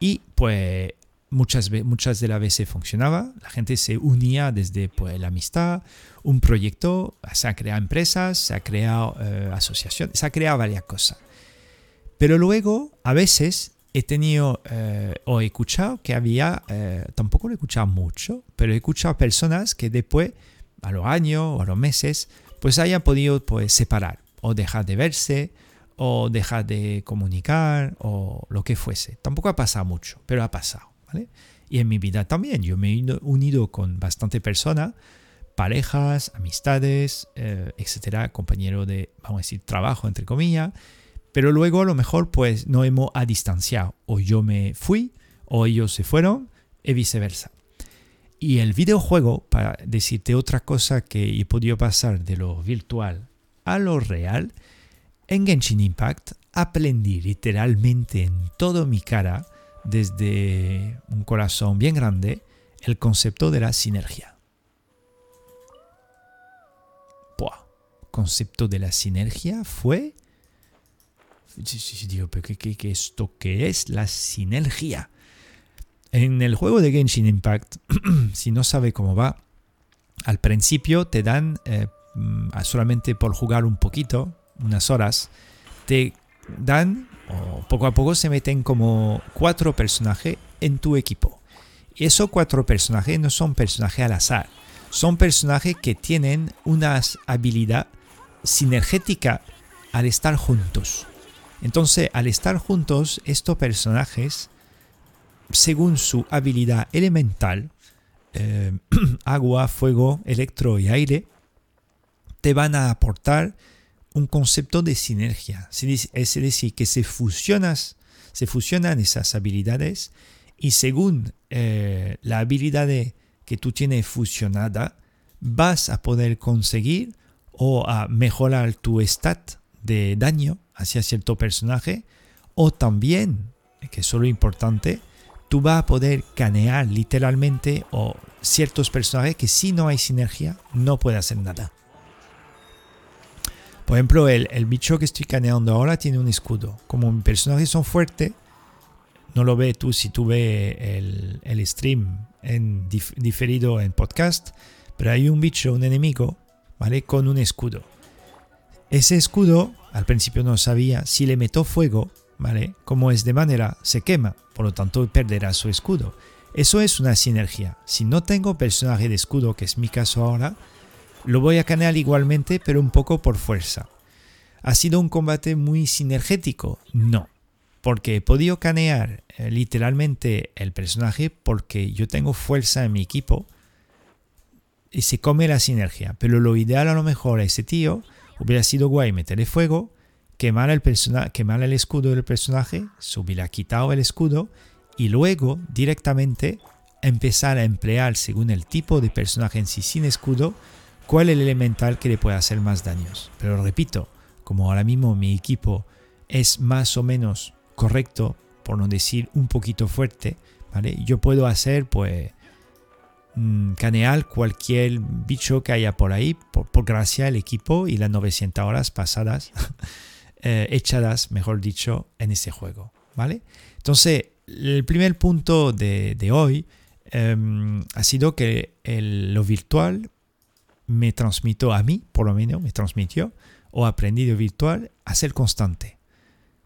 Y pues muchas, muchas de las veces funcionaba, la gente se unía desde pues, la amistad, un proyecto, se han creado empresas, se ha creado eh, asociaciones, se ha creado varias cosas. Pero luego, a veces, he tenido eh, o he escuchado que había, eh, tampoco lo he escuchado mucho, pero he escuchado personas que después, a los años o a los meses, pues hayan podido pues, separar o dejar de verse o dejar de comunicar o lo que fuese. Tampoco ha pasado mucho, pero ha pasado. Y en mi vida también, yo me he unido con bastante personas, parejas, amistades, eh, etcétera, compañero de, vamos a decir, trabajo, entre comillas, pero luego a lo mejor pues no hemos a distanciado, o yo me fui, o ellos se fueron, y viceversa. Y el videojuego, para decirte otra cosa que he podido pasar de lo virtual a lo real, en Genshin Impact aprendí literalmente en toda mi cara desde un corazón bien grande el concepto de la sinergia. Concepto de la sinergia fue... Digo, ¿pero qué, esto qué es la sinergia? En el juego de Genshin Impact, si no sabe cómo va, al principio te dan, eh, mm, solamente por jugar un poquito, unas horas, te dan poco a poco se meten como cuatro personajes en tu equipo. Y esos cuatro personajes no son personajes al azar, son personajes que tienen una habilidad sinergética al estar juntos. Entonces, al estar juntos, estos personajes, según su habilidad elemental, eh, agua, fuego, electro y aire, te van a aportar un concepto de sinergia. Es decir, que se, fusionas, se fusionan esas habilidades y según eh, la habilidad que tú tienes fusionada, vas a poder conseguir o a mejorar tu stat de daño hacia cierto personaje o también, que es lo importante, tú vas a poder canear literalmente o ciertos personajes que si no hay sinergia no puede hacer nada. Por ejemplo, el, bicho que estoy caneando ahora tiene un escudo. Como mis personajes son fuertes, no lo ves tú si tú ves el, stream en diferido en podcast, pero hay un bicho, un enemigo, ¿vale? Con un escudo. Ese escudo, al principio no sabía, si le meto fuego, ¿vale? Como es de manera, se quema, por lo tanto perderá su escudo. Eso es una sinergia. Si no tengo personaje de escudo, que es mi caso ahora, lo voy a canear igualmente, pero un poco por fuerza. ¿Ha sido un combate muy sinergético? No, porque he podido canear eh, literalmente el personaje porque yo tengo fuerza en mi equipo y se come la sinergia. Pero lo ideal a lo mejor a ese tío hubiera sido guay meterle fuego, quemar el, quemar el escudo del personaje, hubiera quitado el escudo y luego directamente empezar a emplear según el tipo de personaje en sí sin escudo cuál es el elemental que le puede hacer más daños. Pero repito, como ahora mismo mi equipo es más o menos correcto, por no decir un poquito fuerte, ¿vale? Yo puedo hacer pues mm, canear cualquier bicho que haya por ahí, por, gracia del equipo y las 900 horas pasadas, eh, echadas, mejor dicho, en ese juego, ¿vale? Entonces, el primer punto de, hoy em, ha sido que lo virtual me transmitió a mí, por lo menos me transmitió, o aprendido virtual, a ser constante.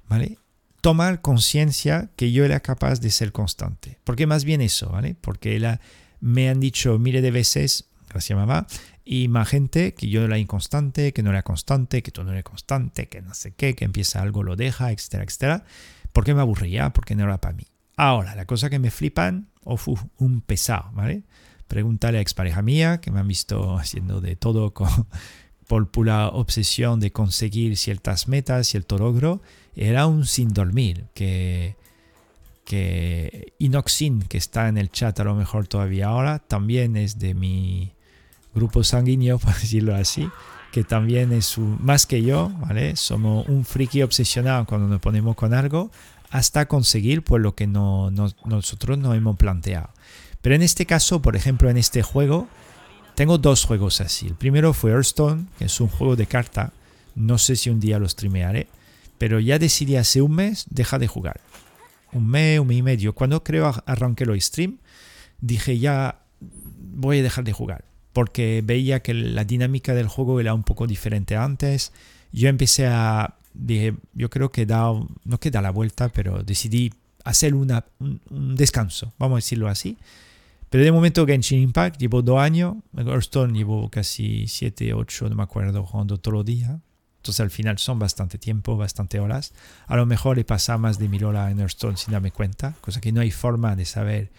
¿Vale? Tomar conciencia que yo era capaz de ser constante. Porque más bien eso, ¿vale? Porque la, me han dicho miles de veces, gracias mamá, y más gente que yo era inconstante, que no era constante, que tú no eres constante, que no sé qué, que empieza algo, lo deja, etcétera, etcétera. Porque me aburría, porque no era para mí. Ahora, la cosa que me flipan, uf, un pesado, ¿vale? Pregúntale a expareja mía, que me han visto haciendo de todo con, por obsesión de conseguir ciertas metas, cierto logro. Era un sin dormir, que, que Inoxin, que está en el chat a lo mejor todavía ahora, también es de mi grupo sanguíneo, por decirlo así, que también es más que yo, ¿vale? Somos un friki obsesionado cuando nos ponemos con algo hasta conseguir pues lo que no, nosotros nos hemos planteado. Pero en este caso, por ejemplo, en este juego, tengo dos juegos así. El primero fue Hearthstone, que es un juego de carta. No sé si un día lo streamearé, pero ya decidí hace un mes dejar de jugar. Un mes, un mes y medio. Cuando creo arranqué lo stream, dije ya voy a dejar de jugar. Porque veía que la dinámica del juego era un poco diferente antes. Yo empecé a. Dije, yo creo que da. No que da la vuelta, pero decidí hacer una, un descanso, vamos a decirlo así pero de momento Genshin Impact llevo dos años, Hearthstone llevo casi siete, ocho, no me acuerdo, jugando todos los días. Entonces al final son bastante tiempo, bastante horas. A lo mejor he pasado más de mil horas en Hearthstone sin darme cuenta, cosa que no hay forma de saber,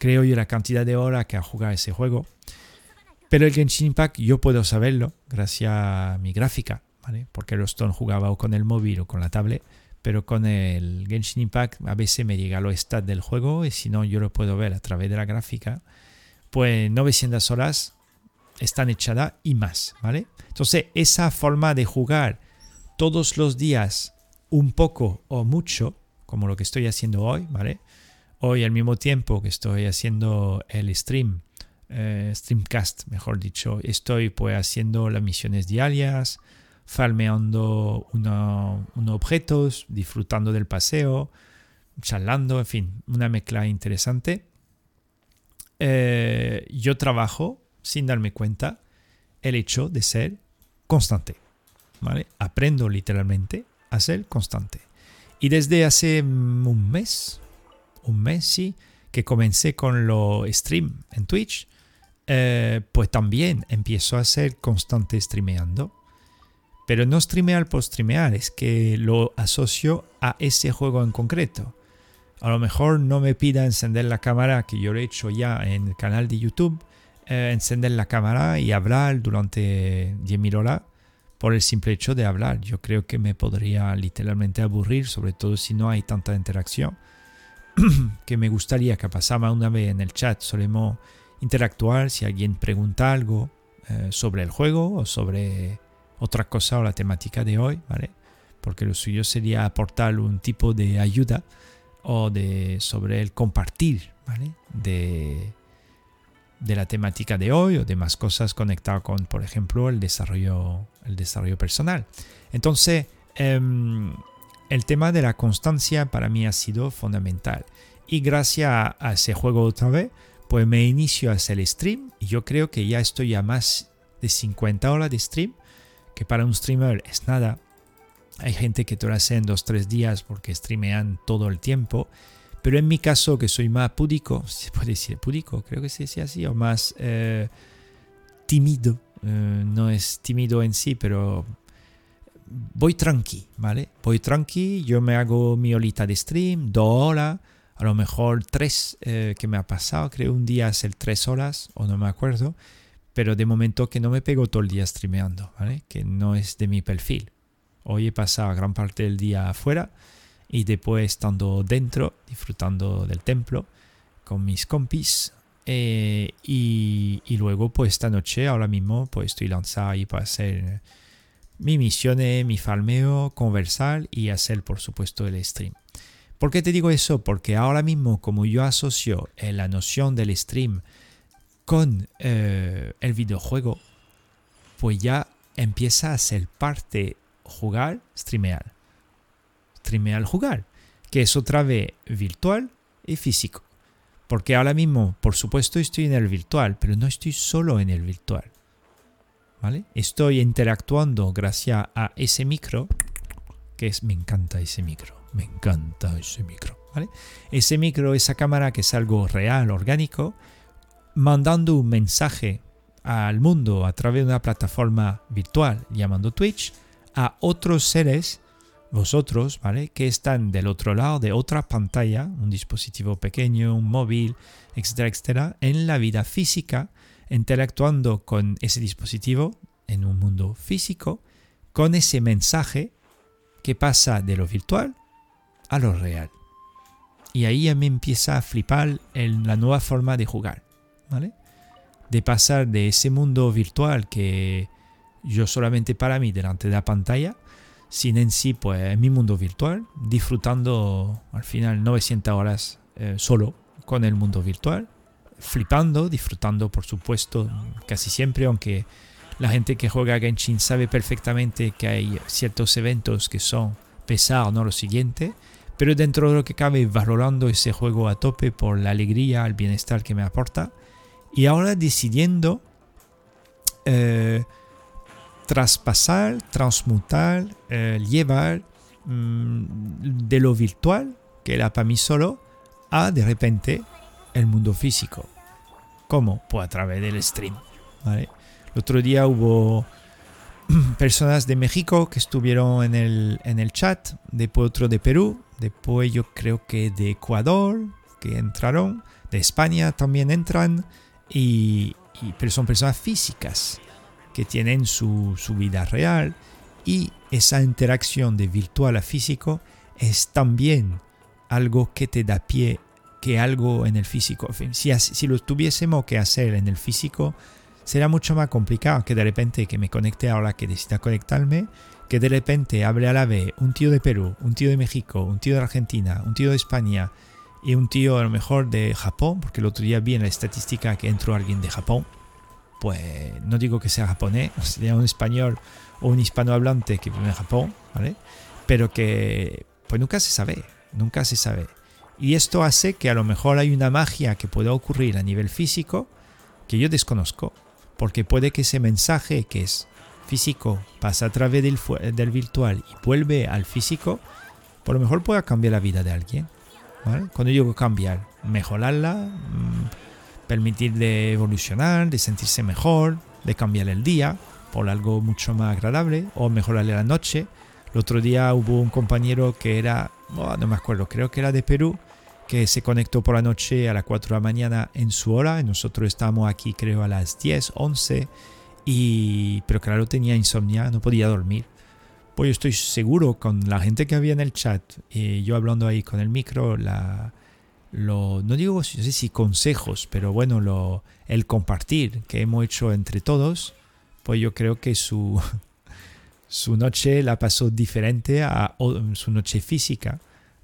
creo yo, la cantidad de horas que ha jugado ese juego. Pero el Genshin Impact yo puedo saberlo gracias a mi gráfica, ¿vale? Porque Hearthstone jugaba o con el móvil o con la tablet pero con el Genshin Impact a veces me llega los stats del juego y si no yo lo puedo ver a través de la gráfica, pues 900 horas están echadas y más, ¿vale? Entonces esa forma de jugar todos los días un poco o mucho, como lo que estoy haciendo hoy, ¿vale? Hoy al mismo tiempo que estoy haciendo el stream, eh, streamcast, mejor dicho, estoy pues haciendo las misiones diarias, farmeando unos objetos, disfrutando del paseo, charlando, en fin, una mezcla interesante. Eh, yo trabajo, sin darme cuenta, el hecho de ser constante. ¿vale? Aprendo literalmente a ser constante. Y desde hace un mes, un mes sí, que comencé con lo stream en Twitch, eh, pues también empiezo a ser constante streameando. Pero no streamear por streamear, es que lo asocio a ese juego en concreto. A lo mejor no me pida encender la cámara, que yo lo he hecho ya en el canal de YouTube, eh, encender la cámara y hablar durante 10.000 horas, por el simple hecho de hablar. Yo creo que me podría literalmente aburrir, sobre todo si no hay tanta interacción, que me gustaría que pasara una vez en el chat. Solemos interactuar si alguien pregunta algo eh, sobre el juego o sobre otra cosa o la temática de hoy, ¿vale? Porque lo suyo sería aportar un tipo de ayuda o de sobre el compartir, ¿vale? De, de la temática de hoy o de más cosas conectadas con, por ejemplo, el desarrollo, el desarrollo personal. Entonces, em, el tema de la constancia para mí ha sido fundamental. Y gracias a ese juego otra vez, pues me inicio a hacer el stream y yo creo que ya estoy a más de 50 horas de stream, que para un streamer es nada. Hay gente que te lo hace en 2-3 días porque streamean todo el tiempo pero en mi caso, que soy más púdico, se puede decir púdico, creo que se dice así, o más eh, tímido, eh, no es tímido en sí, pero voy tranqui, ¿vale? Voy tranqui, yo me hago mi olita de stream, dos horas, a lo mejor tres eh, que me ha pasado, creo un día hacer tres horas, o no me acuerdo, pero de momento que no me pego todo el día streameando, ¿vale? Que no es de mi perfil. Hoy he pasado gran parte del día afuera y después estando dentro, disfrutando del templo con mis compis. Eh, y, luego, pues esta noche, ahora mismo, pues estoy lanzado ahí para hacer mi misiones, mi farmeo, conversar y hacer, por supuesto, el stream. ¿Por qué te digo eso? Porque ahora mismo, como yo asocio eh, la noción del stream con eh, el videojuego, pues ya empieza a ser parte jugar, streamear al jugar, que es otra vez virtual y físico. Porque ahora mismo, por supuesto, estoy en el virtual, pero no estoy solo en el virtual. ¿Vale? Estoy interactuando gracias a ese micro, que es, me encanta ese micro, me encanta ese micro. ¿vale? Ese micro, esa cámara que es algo real, orgánico, mandando un mensaje al mundo a través de una plataforma virtual llamando Twitch a otros seres vosotros, ¿vale? Que están del otro lado de otra pantalla, un dispositivo pequeño, un móvil, etcétera, etcétera, en la vida física, interactuando con ese dispositivo en un mundo físico, con ese mensaje que pasa de lo virtual a lo real. Y ahí ya me empieza a flipar en la nueva forma de jugar, ¿vale? De pasar de ese mundo virtual que yo solamente para mí delante de la pantalla, sin en sí, pues en mi mundo virtual, disfrutando al final 900 horas eh, solo con el mundo virtual, flipando, disfrutando por supuesto casi siempre, aunque la gente que juega a Genshin sabe perfectamente que hay ciertos eventos que son pesados, no lo siguiente, pero dentro de lo que cabe valorando ese juego a tope por la alegría, el bienestar que me aporta, y ahora decidiendo eh, traspasar, transmutar, eh, llevar mm, de lo virtual, que era para mí solo, a de repente el mundo físico. ¿Cómo? Pues a través del stream. El otro día hubo personas de México que estuvieron en el, en el chat, después otro de Perú, después yo creo que de Ecuador, que entraron, de España también entran, y, y pero son personas físicas que tienen su, vida real y esa interacción de virtual a físico es también algo que te da pie que algo en el físico. Si, si lo tuviésemos que hacer en el físico, será mucho más complicado que de repente que me conecte ahora que decida conectarme, que de repente hable a la vez un tío de Perú, un tío de México, un tío de Argentina, un tío de España y un tío a lo mejor de Japón, porque el otro día vi en la estadística que entró alguien de Japón pues no digo que sea japonés, sea un español o un hispanohablante que vive en Japón, ¿vale? Pero que pues nunca se sabe, nunca se sabe. Y esto hace que a lo mejor hay una magia que pueda ocurrir a nivel físico que yo desconozco, porque puede que ese mensaje que es físico pasa a través del, virtual y vuelve al físico, por lo mejor pueda cambiar la vida de alguien. ¿vale? Cuando digo cambiar, mejorarla, mm, permitirle evolucionar, de sentirse mejor, de cambiar el día por algo mucho más agradable o mejorarle la noche. El otro día hubo un compañero que era, no me acuerdo, creo que era de Perú, que se conectó por la noche a las 4 de la mañana en su hora. Nosotros estamos aquí creo a las 10, 11 Y, pero claro, tenía insomnio, no podía dormir. Pues yo estoy seguro con la gente que había en el chat, y yo hablando ahí con el micro, la, lo, no digo si consejos, pero bueno, lo, el compartir que hemos hecho entre todos, pues yo creo que su, su noche la pasó diferente a su noche física.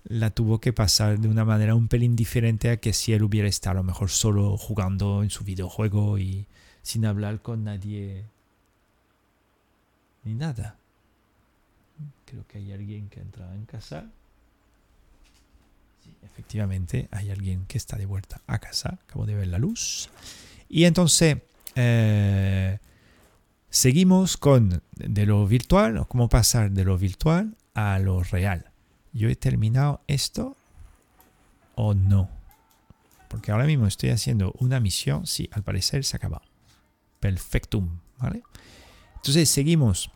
La tuvo que pasar de una manera un pelín diferente a que si él hubiera estado mejor solo jugando en su videojuego y sin hablar con nadie ni nada. Creo que hay alguien que entra en casa. Efectivamente, hay alguien que está de vuelta a casa. Acabo de ver la luz. Y entonces, eh, seguimos con de lo virtual, o cómo pasar de lo virtual a lo real. Yo he terminado esto o no. Porque ahora mismo estoy haciendo una misión. Sí, al parecer se ha acabado. Perfectum. ¿Vale? Entonces seguimos.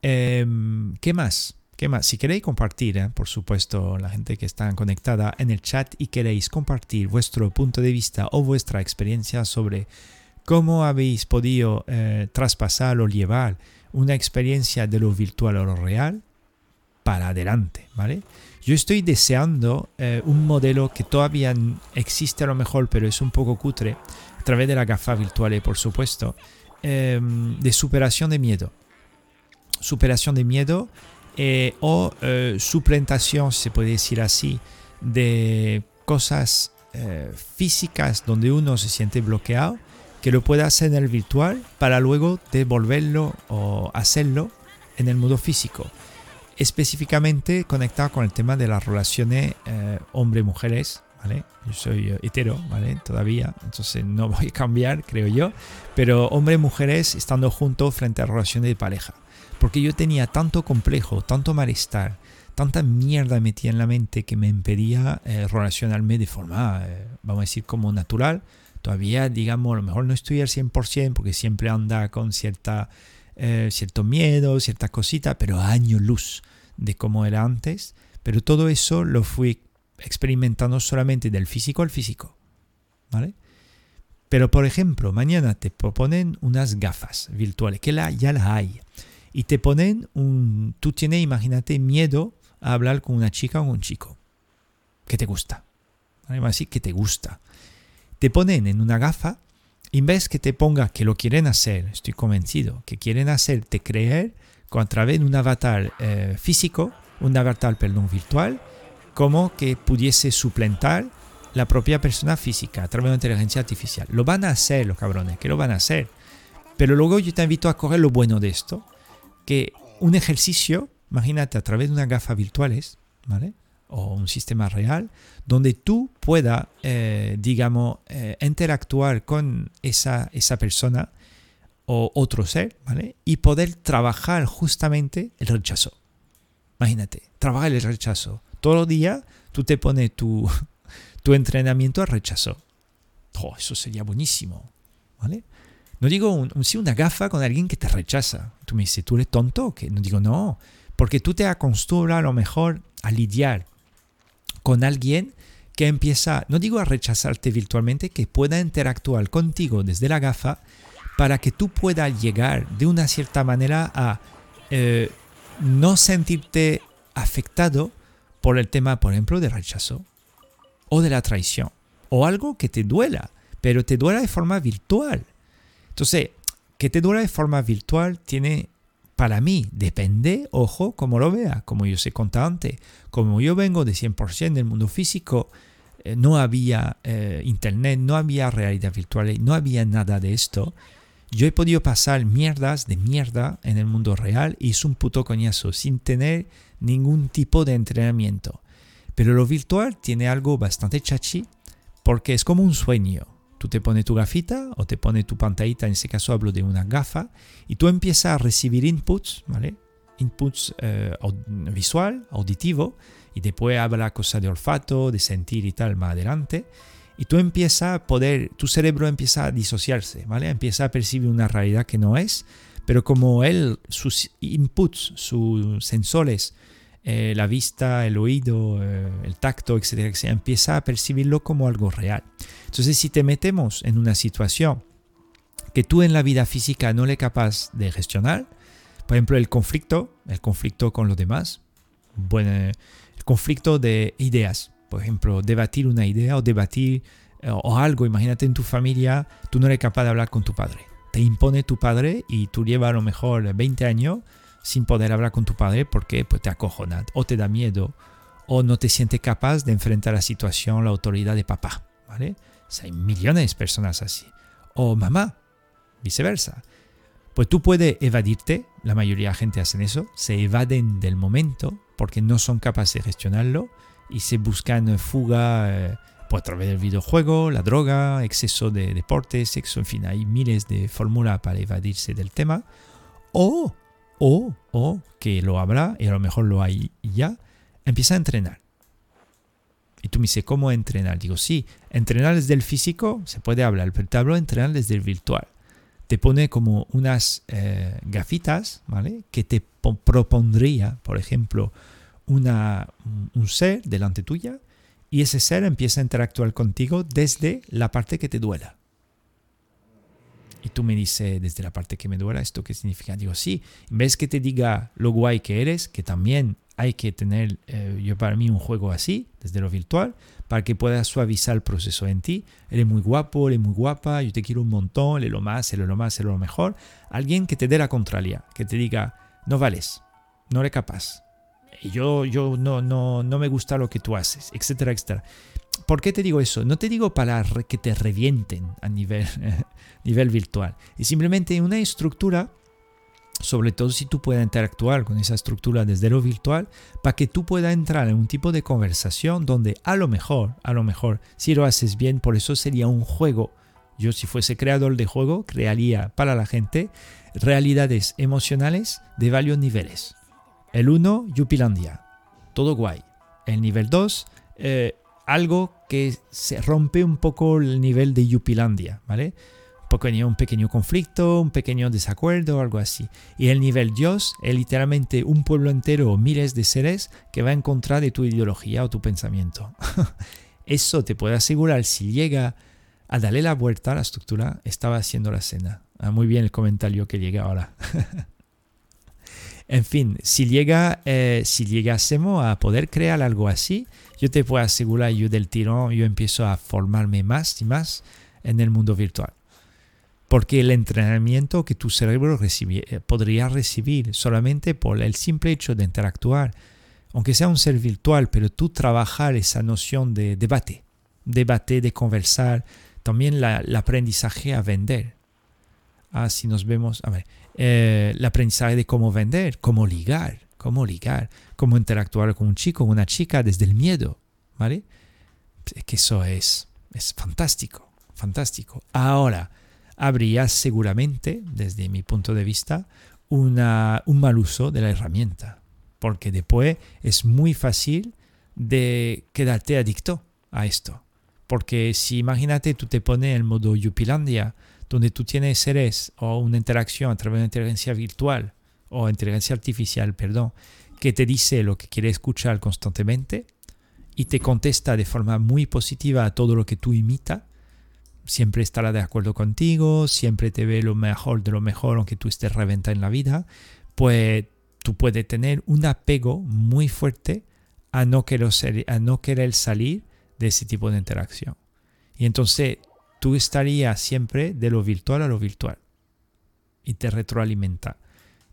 Em, ¿Qué más? ¿Qué más? Si queréis compartir, eh, por supuesto, la gente que está conectada en el chat y queréis compartir vuestro punto de vista o vuestra experiencia sobre cómo habéis podido eh, traspasar o llevar una experiencia de lo virtual a lo real, para adelante, ¿vale? Yo estoy deseando eh, un modelo que todavía existe a lo mejor, pero es un poco cutre, a través de la gafa virtual, por supuesto, em, de superación de miedo. Superación de miedo eh, o eh, suplantación, se puede decir así, de cosas eh, físicas donde uno se siente bloqueado, que lo pueda hacer en el virtual para luego devolverlo o hacerlo en el mundo físico. Específicamente conectado con el tema de las relaciones hombre-mujeres, ¿vale? Yo soy hetero. Todavía, entonces no voy a cambiar, creo yo. Pero hombre-mujeres estando juntos frente a relaciones de pareja. Porque yo tenía tanto complejo, tanto malestar, tanta mierda metida en la mente que me impedía eh, relacionarme de forma, eh, vamos a decir, como natural. Todavía, digamos, a lo mejor no estoy al 100% porque siempre anda con cierta, eh, cierto miedo, cierta cosita, pero año luz de cómo era antes. Pero todo eso lo fui experimentando solamente del físico al físico. ¿Vale? Pero por ejemplo, mañana te proponen unas gafas virtuales, que la, ya las hay y te ponen un... Tú tienes, imagínate, miedo a hablar con una chica o un chico que te gusta. Además, sí, que te gusta. Te ponen en una gafa y en vez que te ponga que lo quieren hacer, estoy convencido, que quieren hacerte creer con, a través de un avatar eh, físico, un avatar, perdón, virtual, como que pudiese suplantar la propia persona física a través de inteligencia artificial. Lo van a hacer los cabrones, que lo van a hacer. Pero luego yo te invito a coger lo bueno de esto que un ejercicio, imagínate a través de unas gafas virtuales, ¿vale? O un sistema real, donde tú puedas, eh, digamos, eh, interactuar con esa, esa persona o otro ser, ¿vale? Y poder trabajar justamente el rechazo. Imagínate, trabajar el rechazo. Todos los días tú te pones tu, tu entrenamiento al rechazo. Oh, eso sería buenísimo, ¿vale? No digo un, una gafa con alguien que te rechaza. Tú me dices, ¿tú eres tonto? Que no digo, no, porque tú te acostumbras a lo mejor a lidiar con alguien que empieza, no digo a rechazarte virtualmente, que pueda interactuar contigo desde la gafa para que tú puedas llegar de una cierta manera a eh, no sentirte afectado por el tema, por ejemplo, del rechazo o de la traición o algo que te duela, pero te duela de forma virtual. Entonces, que te dura de forma virtual tiene, para mí, depende, ojo, como lo vea, como yo sé contar antes, como yo vengo de 100% del mundo físico, eh, no había eh, internet, no había realidad virtual, no había nada de esto. Yo he podido pasar mierdas de mierda en el mundo real y es un puto coñazo sin tener ningún tipo de entrenamiento. Pero lo virtual tiene algo bastante chachi porque es como un sueño. Tú te pones tu gafita o te pones tu pantallita, en ese caso hablo de una gafa, y tú empiezas a recibir inputs, ¿vale? Inputs eh, visual, auditivo, y después habla cosa de olfato, de sentir y tal más adelante. Y tú empiezas a poder, tu cerebro empieza a disociarse, ¿vale? Empieza a percibir una realidad que no es, pero como él, sus inputs, sus sensores, eh, la vista, el oído, eh, el tacto, etcétera, etcétera, empieza a percibirlo como algo real. Entonces, si te metemos en una situación que tú en la vida física no eres capaz de gestionar. Por ejemplo, el conflicto, el conflicto con los demás, bueno, el conflicto de ideas. Por ejemplo, debatir una idea o debatir eh, o algo. Imagínate en tu familia, tú no eres capaz de hablar con tu padre. Te impone tu padre y tú llevas a lo mejor 20 años sin poder hablar con tu padre porque pues, te acojona o te da miedo o no te sientes capaz de enfrentar la situación, la autoridad de papá. ¿vale? hay millones de personas así. O mamá, viceversa. Pues tú puedes evadirte, la mayoría de la gente hacen eso, se evaden del momento porque no son capaces de gestionarlo y se buscan fuga eh, pues a través del videojuego, la droga, exceso de deporte, sexo, en fin, hay miles de fórmulas para evadirse del tema. O, o, o, que lo habrá y a lo mejor lo hay ya, empieza a entrenar. Y tú me dices, ¿cómo entrenar? Digo, sí, entrenar desde el físico se puede hablar, pero te hablo de entrenar desde el virtual. Te pone como unas eh, gafitas, ¿vale? Que te propondría, por ejemplo, un ser delante tuya y ese ser empieza a interactuar contigo desde la parte que te duela. Y tú me dices, desde la parte que me duela, ¿esto qué significa? Digo, sí, en vez que te diga lo guay que eres, que también hay que tener, eh, yo para mí, un juego así, desde lo virtual, para que puedas suavizar el proceso en ti. Eres muy guapo, eres muy guapa, yo te quiero un montón, eres lo más, eres lo más, eres lo mejor. Alguien que te dé la contraria, que te diga, no vales, no eres capaz. Yo, yo no, no, no me gusta lo que tú haces, etcétera, etcétera. ¿Por qué te digo eso? No te digo para que te revienten a nivel, nivel virtual. Es simplemente una estructura sobre todo si tú puedes interactuar con esa estructura desde lo virtual, para que tú puedas entrar en un tipo de conversación donde a lo mejor, a lo mejor, si lo haces bien, por eso sería un juego. Yo si fuese creador de juego, crearía para la gente realidades emocionales de varios niveles. El 1, Yupilandia. Todo guay. El nivel 2, eh, algo que se rompe un poco el nivel de Yupilandia, ¿vale? un pequeño conflicto, un pequeño desacuerdo, algo así. Y el nivel Dios es literalmente un pueblo entero o miles de seres que va en contra de tu ideología o tu pensamiento. Eso te puede asegurar, si llega a darle la vuelta a la estructura, estaba haciendo la cena. Ah, muy bien el comentario que llega ahora. en fin, eh, si llegásemos a poder crear algo así, yo te puedo asegurar, yo del tirón, yo empiezo a formarme más y más en el mundo virtual porque el entrenamiento que tu cerebro eh, podría recibir solamente por el simple hecho de interactuar, aunque sea un ser virtual, pero tú trabajar esa noción de debate, debate, de conversar, también el aprendizaje a vender. Ah, si nos vemos, a ver, eh, el aprendizaje de cómo vender, cómo ligar, cómo ligar, cómo interactuar con un chico, una chica desde el miedo, ¿vale? Es que eso es, es fantástico, fantástico. Ahora, habría seguramente, desde mi punto de vista, una, un mal uso de la herramienta, porque después es muy fácil de quedarte adicto a esto. Porque si imagínate tú te pones en modo Yupilandia, donde tú tienes seres o una interacción a través de inteligencia virtual o inteligencia artificial, perdón, que te dice lo que quiere escuchar constantemente y te contesta de forma muy positiva a todo lo que tú imitas, siempre estará de acuerdo contigo, siempre te ve lo mejor de lo mejor aunque tú estés reventado en la vida, pues tú puedes tener un apego muy fuerte a no querer, a no querer salir de ese tipo de interacción. Y entonces tú estarías siempre de lo virtual a lo virtual y te retroalimenta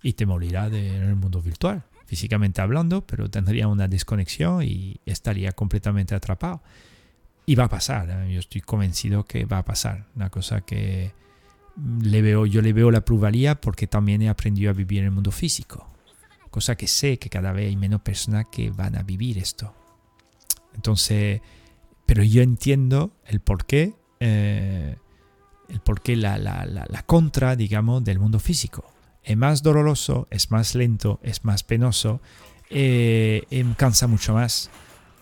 y te morirá en el mundo virtual, físicamente hablando, pero tendría una desconexión y estaría completamente atrapado. Y va a pasar, ¿eh? yo estoy convencido que va a pasar. Una cosa que le veo, yo le veo la pluralidad porque también he aprendido a vivir en el mundo físico. Cosa que sé que cada vez hay menos personas que van a vivir esto. Entonces, pero yo entiendo el porqué, eh, el porqué la, la, la, contra, digamos, del mundo físico. Es más doloroso, es más lento, es más penoso, eh, cansa mucho más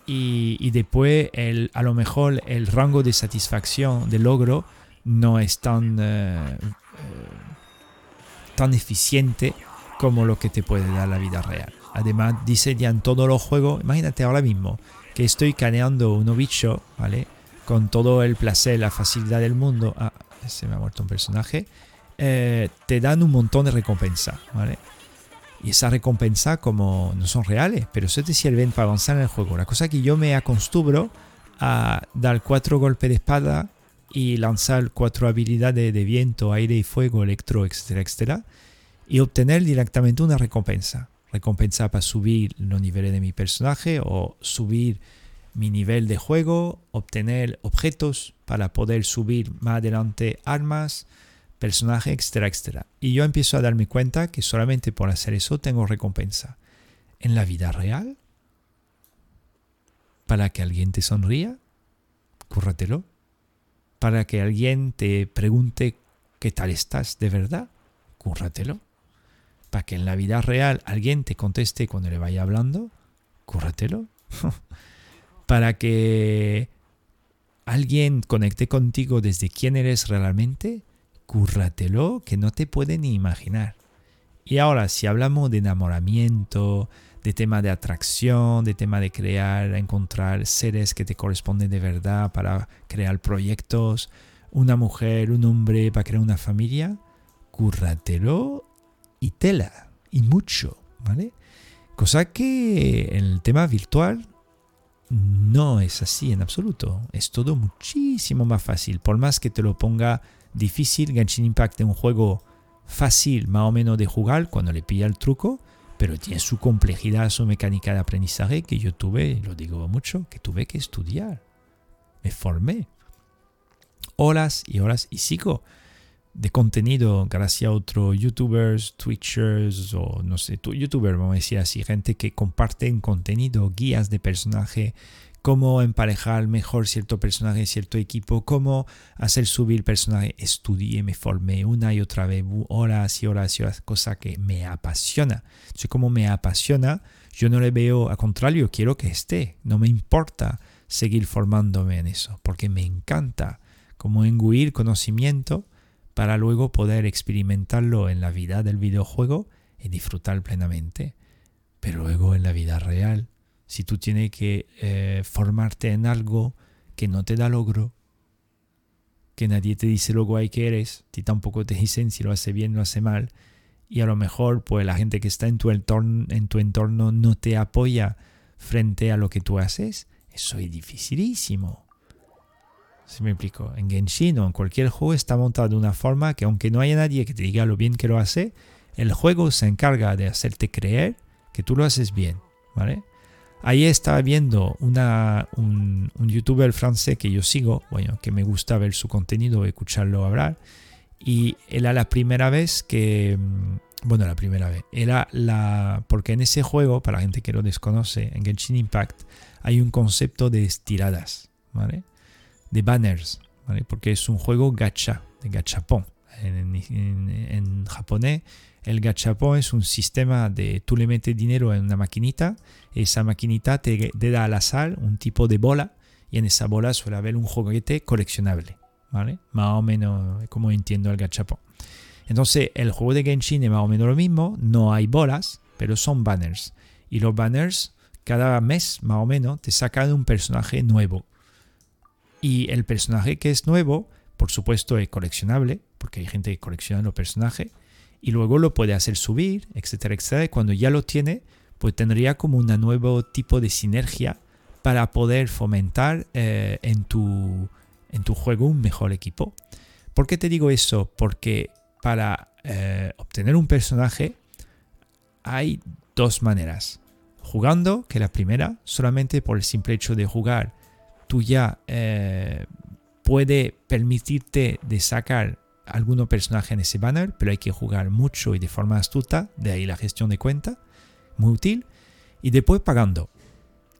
y, después el, a lo mejor el rango de satisfacción, de logro, no es tan, eh, eh, tan eficiente como lo que te puede dar la vida real. Además, diseñan todos los juegos. Imagínate ahora mismo que estoy caneando un bicho, ¿vale? Con todo el placer, la facilidad del mundo, ah, se me ha muerto un personaje, eh, te dan un montón de recompensa, ¿vale? Y esas recompensas como no son reales, pero se te sirven para avanzar en el juego. La cosa que yo me acostumbro a dar cuatro golpes de espada y lanzar cuatro habilidades de viento, aire y fuego, electro, etcétera, etcétera, y obtener directamente una recompensa. Recompensa para subir los niveles de mi personaje o subir mi nivel de juego, obtener objetos para poder subir más adelante armas, personaje, etcétera, etcétera. Y yo empiezo a darme cuenta que solamente por hacer eso tengo recompensa. En la vida real, para que alguien te sonría, cúrratelo. Para que alguien te pregunte qué tal estás de verdad, cúrratelo. Para que en la vida real alguien te conteste cuando le vaya hablando, cúrratelo. para que alguien conecte contigo desde quién eres realmente, cúrratelo que no te puede ni imaginar. Y ahora, si hablamos de enamoramiento, de tema de atracción, de tema de crear, encontrar seres que te corresponden de verdad para crear proyectos, una mujer, un hombre para crear una familia, cúrratelo y tela, y mucho, ¿vale? Cosa que en el tema virtual no es así en absoluto. Es todo muchísimo más fácil. Por más que te lo ponga difícil, Genshin Impact es un juego fácil más o menos de jugar cuando le pilla el truco, pero tiene su complejidad, su mecánica de aprendizaje que yo tuve, lo digo mucho, que tuve que estudiar. Me formé. Horas y horas y sigo de contenido gracias a otros youtubers, twitchers o no sé, youtubers, vamos a decir así, gente que comparten contenido, guías de personaje, cómo emparejar mejor cierto personaje, cierto equipo, cómo hacer subir personaje. Estudié, me formé una y otra vez, horas y horas y horas, cosa que me apasiona. Entonces, como me apasiona, yo no le veo, al contrario, quiero que esté, no me importa seguir formándome en eso, porque me encanta como enguir conocimiento para luego poder experimentarlo en la vida del videojuego y disfrutar plenamente. Pero luego en la vida real, si tú tienes que eh, formarte en algo que no te da logro, que nadie te dice lo guay que eres, ti tampoco te dicen si lo hace bien o lo hace mal, y a lo mejor pues la gente que está en tu entorno, en tu entorno no te apoya frente a lo que tú haces, eso es dificilísimo. Si me explico, en Genshin o en cualquier juego está montado de una forma que aunque no haya nadie que te diga lo bien que lo hace, el juego se encarga de hacerte creer que tú lo haces bien, ¿vale? Ahí estaba viendo una, un, youtuber francés que yo sigo, bueno, que me gusta ver su contenido, escucharlo hablar, y era la primera vez que, mm, bueno, la primera vez, era la, porque en ese juego, para la gente que lo desconoce, en Genshin Impact, hay un concepto de estiradas, ¿vale? De banners, porque es un juego gacha, de gachapon. En, japonés, el gachapon es un sistema de tú le metes dinero en una maquinita, esa maquinita te, da al azar un tipo de bola y en esa bola suele haber un juguete coleccionable, ¿vale? Más o menos como entiendo el gachapon. Entonces, el juego de Genshin es más o menos lo mismo, no hay bolas, pero son banners. Y los banners, cada mes más o menos, te sacan un personaje nuevo. Y el personaje que es nuevo, por supuesto, es coleccionable, porque hay gente que colecciona los personajes, y luego lo puede hacer subir, etcétera, etcétera. Y cuando ya lo tiene, pues tendría como un nuevo tipo de sinergia para poder fomentar eh, en, tu, en tu juego un mejor equipo. ¿Por qué te digo eso? Porque para eh, obtener un personaje hay dos maneras. Jugando, que la primera, solamente por el simple hecho de jugar ya eh, puede permitirte de sacar algunos personajes en ese banner, pero hay que jugar mucho y de forma astuta, de ahí la gestión de cuenta, muy útil, y después pagando.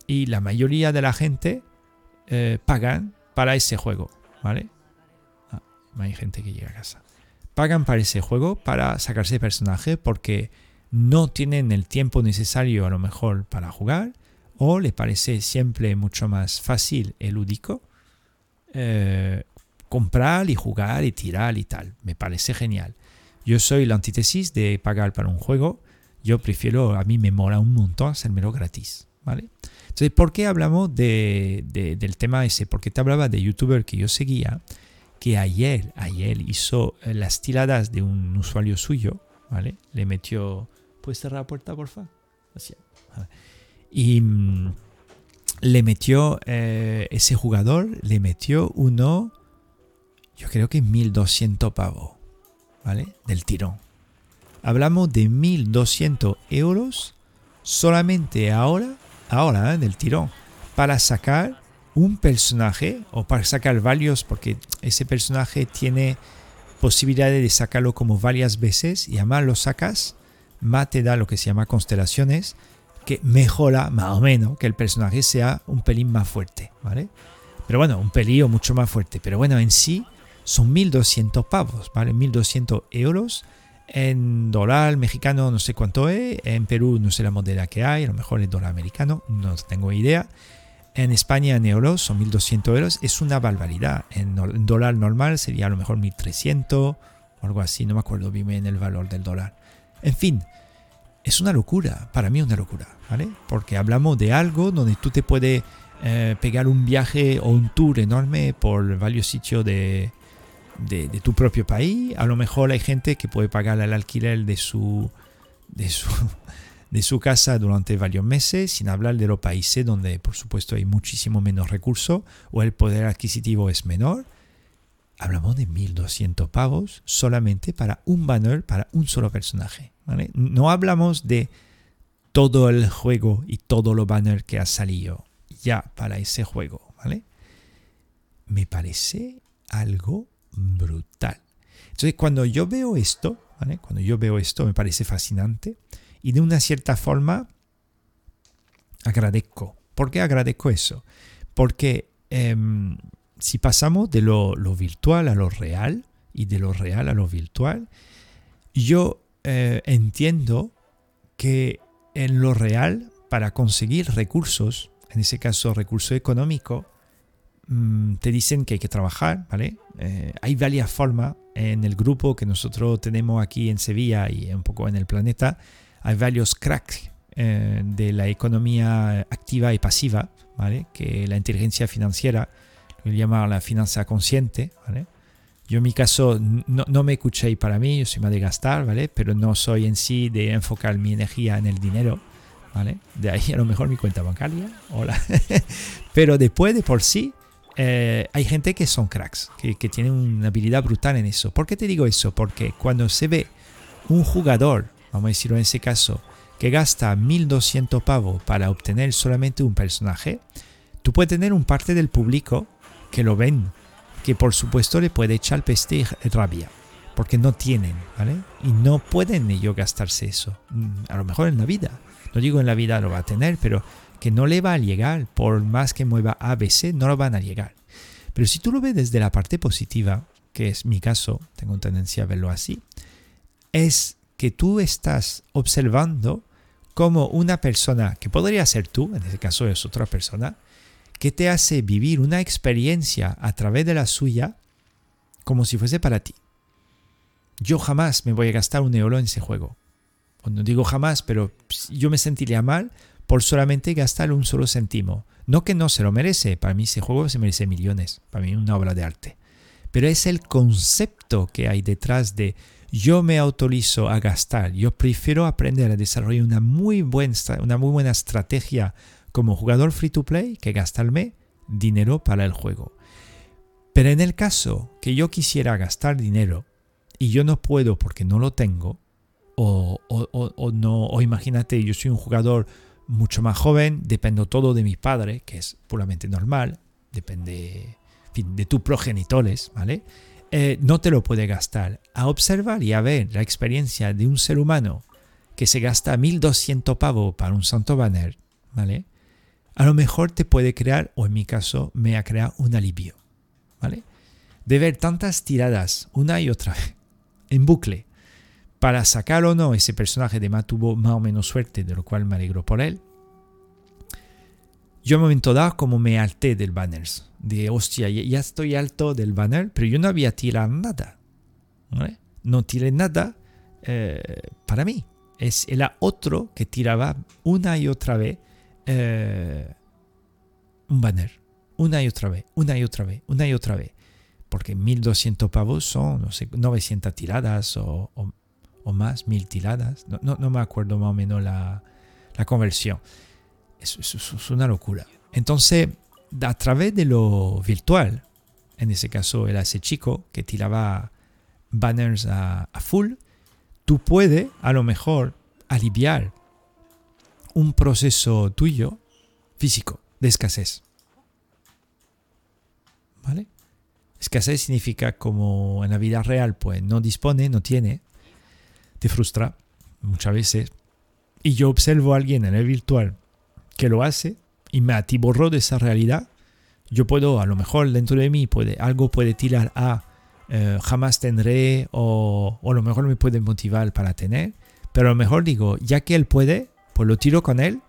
Y la mayoría de la gente eh, pagan para ese juego, ¿vale? Ah, hay gente que llega a casa. Pagan para ese juego para sacarse personaje porque no tienen el tiempo necesario a lo mejor para jugar o le parece siempre mucho más fácil y lúdico eh, comprar y jugar y tirar y tal. Me parece genial. Yo soy la antítesis de pagar para un juego. Yo prefiero, a mí me mola un montón hacérmelo gratis. ¿vale? Entonces, ¿por qué hablamos de, del tema ese? Porque te hablaba de youtuber que yo seguía, que ayer, ayer hizo eh, las tiradas de un usuario suyo, ¿vale? Le metió... ¿Puedes cerrar la puerta, por favor? Así. Y mm, le metió, eh, ese jugador le metió uno, yo creo que 1200 pavos, ¿vale? Del tirón. Hablamos de 1200 euros solamente ahora, ahora, ¿eh? del tirón, para sacar un personaje o para sacar varios, porque ese personaje tiene posibilidad de sacarlo como varias veces y además lo sacas, más te da lo que se llama constelaciones que mejora más o menos que el personaje sea un pelín más fuerte, ¿vale? Pero bueno, un pelín mucho más fuerte. Pero bueno, en sí son 1200 pavos, ¿vale? 1200 euros. En dólar mexicano no sé cuánto es. En Perú no sé la moneda que hay. A lo mejor el dólar americano, no tengo idea. En España en euros son 1200 euros. Es una barbaridad. En dólar normal sería a lo mejor 1300 o algo así. No me acuerdo bien el valor del dólar. En fin, es una locura, para mí una locura, ¿vale? Porque hablamos de algo donde tú te puedes eh, pegar un viaje o un tour enorme por varios sitios de, de, tu propio país. A lo mejor hay gente que puede pagar el alquiler de su, de su, de su casa durante varios meses, sin hablar de los países donde por supuesto hay muchísimo menos recursos o el poder adquisitivo es menor. Hablamos de 1200 pavos solamente para un banner, para un solo personaje. No hablamos de todo el juego y todo lo banner que ha salido ya para ese juego, ¿vale? Me parece algo brutal. Entonces, cuando yo veo esto, Cuando yo veo esto, me parece fascinante y de una cierta forma agradezco. ¿Por qué agradezco eso? Porque em, si pasamos de lo, lo, virtual a lo real y de lo real a lo virtual, yo eh, entiendo que en lo real, para conseguir recursos, en ese caso recurso económico, mm, te dicen que hay que trabajar, ¿vale? Eh, hay varias formas en el grupo que nosotros tenemos aquí en Sevilla y un poco en el planeta. Hay varios cracks eh, de la economía activa y pasiva, ¿vale? Que la inteligencia financiera, lo llama la finanza consciente, ¿vale? Yo en mi caso no, no, me escuchéis para mí, yo soy más de gastar, ¿vale? Pero no soy en sí de enfocar mi energía en el dinero, ¿vale? De ahí a lo mejor mi cuenta bancaria, hola. Pero después de por sí, eh, hay gente que son cracks, que, que tienen una habilidad brutal en eso. ¿Por qué te digo eso? Porque cuando se ve un jugador, vamos a decirlo en ese caso, que gasta 1200 pavos para obtener solamente un personaje, tú puedes tener un parte del público que lo ven que por supuesto le puede echar peste y rabia, porque no tienen, ¿vale? Y no pueden ellos gastarse eso. Mm, a lo mejor en la vida, no digo en la vida lo va a tener, pero que no le va a llegar, por más que mueva ABC, no lo van a llegar. Pero si tú lo ves desde la parte positiva, que es mi caso, tengo tendencia a verlo así, es que tú estás observando como una persona, que podría ser tú, en este caso es otra persona, que te hace vivir una experiencia a través de la suya como si fuese para ti. Yo jamás me voy a gastar un euro en ese juego. No digo jamás, pero yo me sentiría mal por solamente gastar un solo céntimo. No que no se lo merece, para mí ese juego se merece millones, para mí es una obra de arte. Pero es el concepto que hay detrás de yo me autorizo a gastar, yo prefiero aprender a desarrollar una muy, buena, una muy buena estrategia como jugador free to play que gastarme dinero para el juego. Pero en el caso que yo quisiera gastar dinero y yo no puedo porque no lo tengo, o, no, o imagínate, yo soy un jugador mucho más joven, dependo todo de mi padre, que es puramente normal, depende de tus progenitores, ¿vale? Eh, no te lo puede gastar. A observar y a ver la experiencia de un ser humano que se gasta 1200 pavos para un santo banner, ¿vale? A lo mejor te puede crear, o en mi caso me ha creado un alivio, ¿vale? De ver tantas tiradas una y otra vez, en bucle, para sacar o no ese personaje de más tuvo más o menos suerte, de lo cual me alegro por él. Yo en momento dado como me alté del banners, de hostia, ya estoy alto del banner, pero yo no había tirado nada. No tiré nada eh, para mí. Es el otro que tiraba una y otra vez eh, un banner. Una y otra vez, una y otra vez, una y otra vez. Porque 1200 pavos son, no sé, 900 tiradas o, más, 1000 tiradas. No, no, me acuerdo más o menos la, conversión. Es, una locura. Entonces, a través de lo virtual, en ese caso era ese chico que tiraba banners a, a full, tú puedes a lo mejor aliviar un proceso tuyo físico de escasez. ¿Vale? Escasez significa como en la vida real, pues no dispone, no tiene, te frustra muchas veces. Y yo observo a alguien en el virtual que lo hace y me atiborro de esa realidad. Yo puedo, a lo mejor dentro de mí, puede, algo puede tirar a eh, jamás tendré o, o a lo mejor me puede motivar para tener. Pero a lo mejor digo, ya que él puede, pues lo tiro con él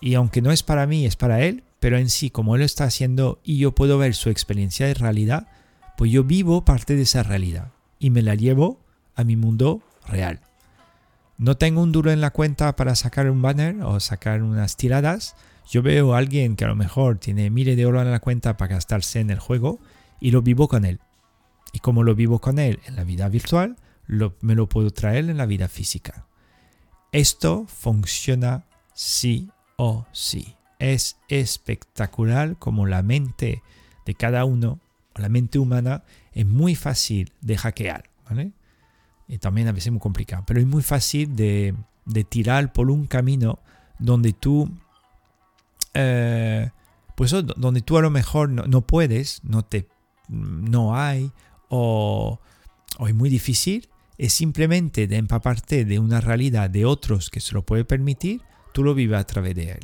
y aunque no es para mí, es para él, pero en sí, como él lo está haciendo y yo puedo ver su experiencia de realidad, pues yo vivo parte de esa realidad y me la llevo a mi mundo real. No tengo un duro en la cuenta para sacar un banner o sacar unas tiradas. Yo veo a alguien que a lo mejor tiene miles de oro en la cuenta para gastarse en el juego y lo vivo con él. Y como lo vivo con él en la vida virtual, me lo puedo traer en la vida física. Esto funciona sí o sí. Es espectacular como la mente de cada uno, la mente humana, es muy fácil de hackear, ¿vale? Y también a veces muy complicado, pero es muy fácil de, tirar por un camino donde tú, eh, pues donde tú a lo mejor no, puedes, no te, no hay, o es muy difícil, es simplemente de empaparte de una realidad de otros que se lo puede permitir, tú lo vives a través de él.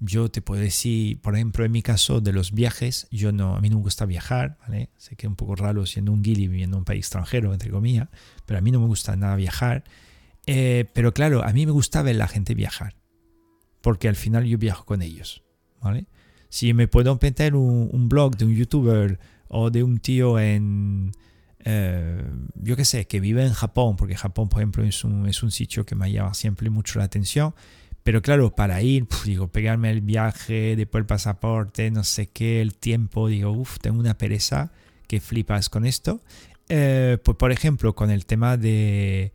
Yo te puedo decir, por ejemplo, en mi caso de los viajes, yo no, a mí no me gusta viajar, ¿vale? Sé que es un poco raro siendo un guili viviendo en un país extranjero, entre comillas, pero a mí no me gusta nada viajar. Eh, pero claro, a mí me gusta ver la gente viajar, porque al final yo viajo con ellos, ¿vale? Si me puedo meter un blog de un youtuber o de un tío en, eh, yo qué sé, que vive en Japón, porque Japón, por ejemplo, es un, es un sitio que me llama siempre mucho la atención. Pero claro, para ir, digo, pegarme el viaje, después el pasaporte, no sé qué, el tiempo, digo, uff, tengo una pereza que flipas con esto. Eh, pues por ejemplo, con el tema de,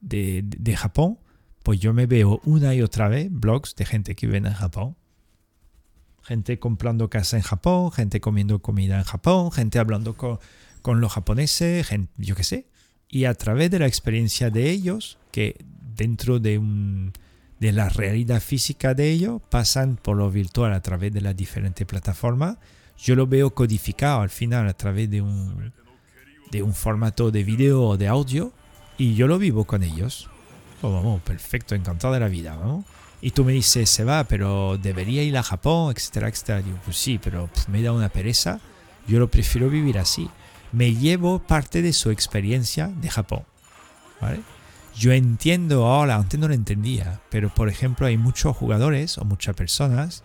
de, de, Japón, pues yo me veo una y otra vez blogs de gente que vive en Japón. Gente comprando casa en Japón, gente comiendo comida en Japón, gente hablando con, con los japoneses, yo qué sé, y a través de la experiencia de ellos, que dentro de, un, de la realidad física de ellos, pasan por lo virtual a través de las diferentes plataformas, yo lo veo codificado al final a través de un, de un formato de video o de audio, y yo lo vivo con ellos. Oh, vamos, perfecto, encantado de la vida, ¿no? Y tú me dices, se va, pero debería ir a Japón, etcétera, etcétera. Digo, pues sí, pero me da una pereza. Yo lo prefiero vivir así me llevo parte de su experiencia de Japón. Yo entiendo ahora, antes no lo entendía, pero por ejemplo hay muchos jugadores o muchas personas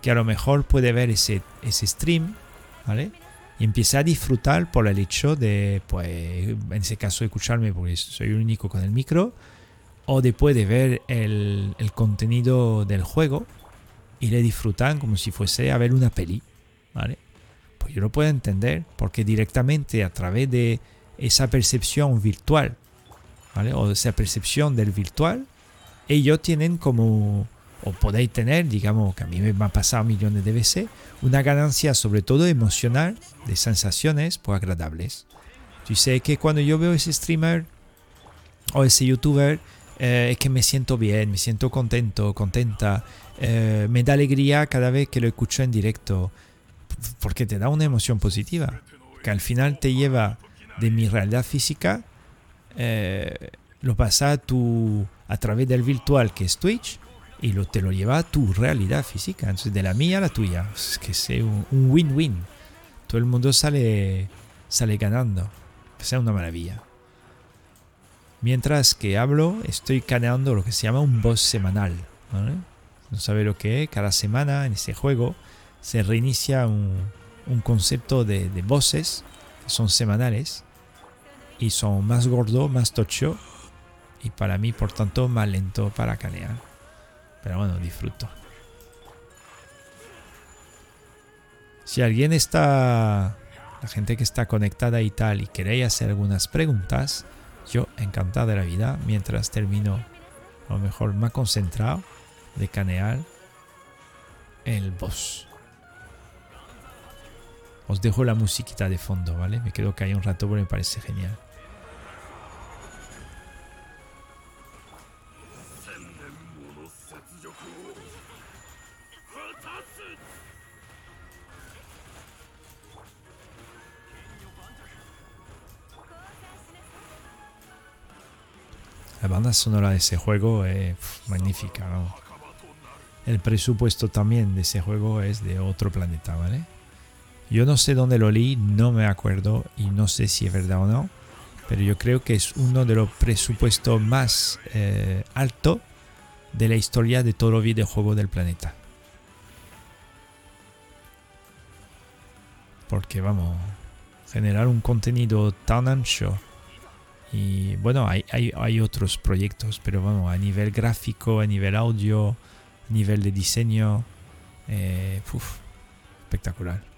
que a lo mejor puede ver ese, ese stream, ¿vale? Y empieza a disfrutar por el hecho de, pues, en ese caso, escucharme porque soy el único con el micro, o después de ver el, el contenido del juego y le disfrutan como si fuese a ver una peli, ¿vale? Pues yo lo puedo entender porque directamente a través de esa percepción virtual, ¿vale? O esa percepción del virtual, ellos tienen como, o podéis tener, digamos, que a mí me ha pasado millones de veces, una ganancia sobre todo emocional de sensaciones pues agradables. Yo sé que cuando yo veo ese streamer o ese youtuber, eh, es que me siento bien, me siento contento, contenta, eh, me da alegría cada vez que lo escucho en directo porque te da una emoción positiva, que al final te lleva de mi realidad física, eh, lo pasa a, tu, a través del virtual que es Twitch y lo, te lo lleva a tu realidad física, entonces de la mía a la tuya, es que es un win-win, todo el mundo sale, sale ganando, es una maravilla. Mientras que hablo, estoy caneando lo que se llama un boss semanal. No sabe lo que es, cada semana en ese juego se reinicia un, concepto de, de, voces que son semanales y son más gordo, más tocho y para mí por tanto más lento para canear. Pero bueno, disfruto. Si alguien está, la gente que está conectada y tal, y queréis hacer algunas preguntas, yo encantado de la vida mientras termino a lo mejor más concentrado de canear el boss. Os dejo la musiquita de fondo, ¿vale? Me quedo que hay un rato porque me parece genial. La banda sonora de ese juego es magnífica, El presupuesto también de ese juego es de otro planeta, ¿vale? Yo no sé dónde lo leí, no me acuerdo y no sé si es verdad o no, pero yo creo que es uno de los presupuestos más eh, altos de la historia de todo videojuego del planeta. Porque vamos, generar un contenido tan ancho y bueno, hay, hay, otros proyectos, pero vamos, a nivel gráfico, a nivel audio, a nivel de diseño, eh, espectacular.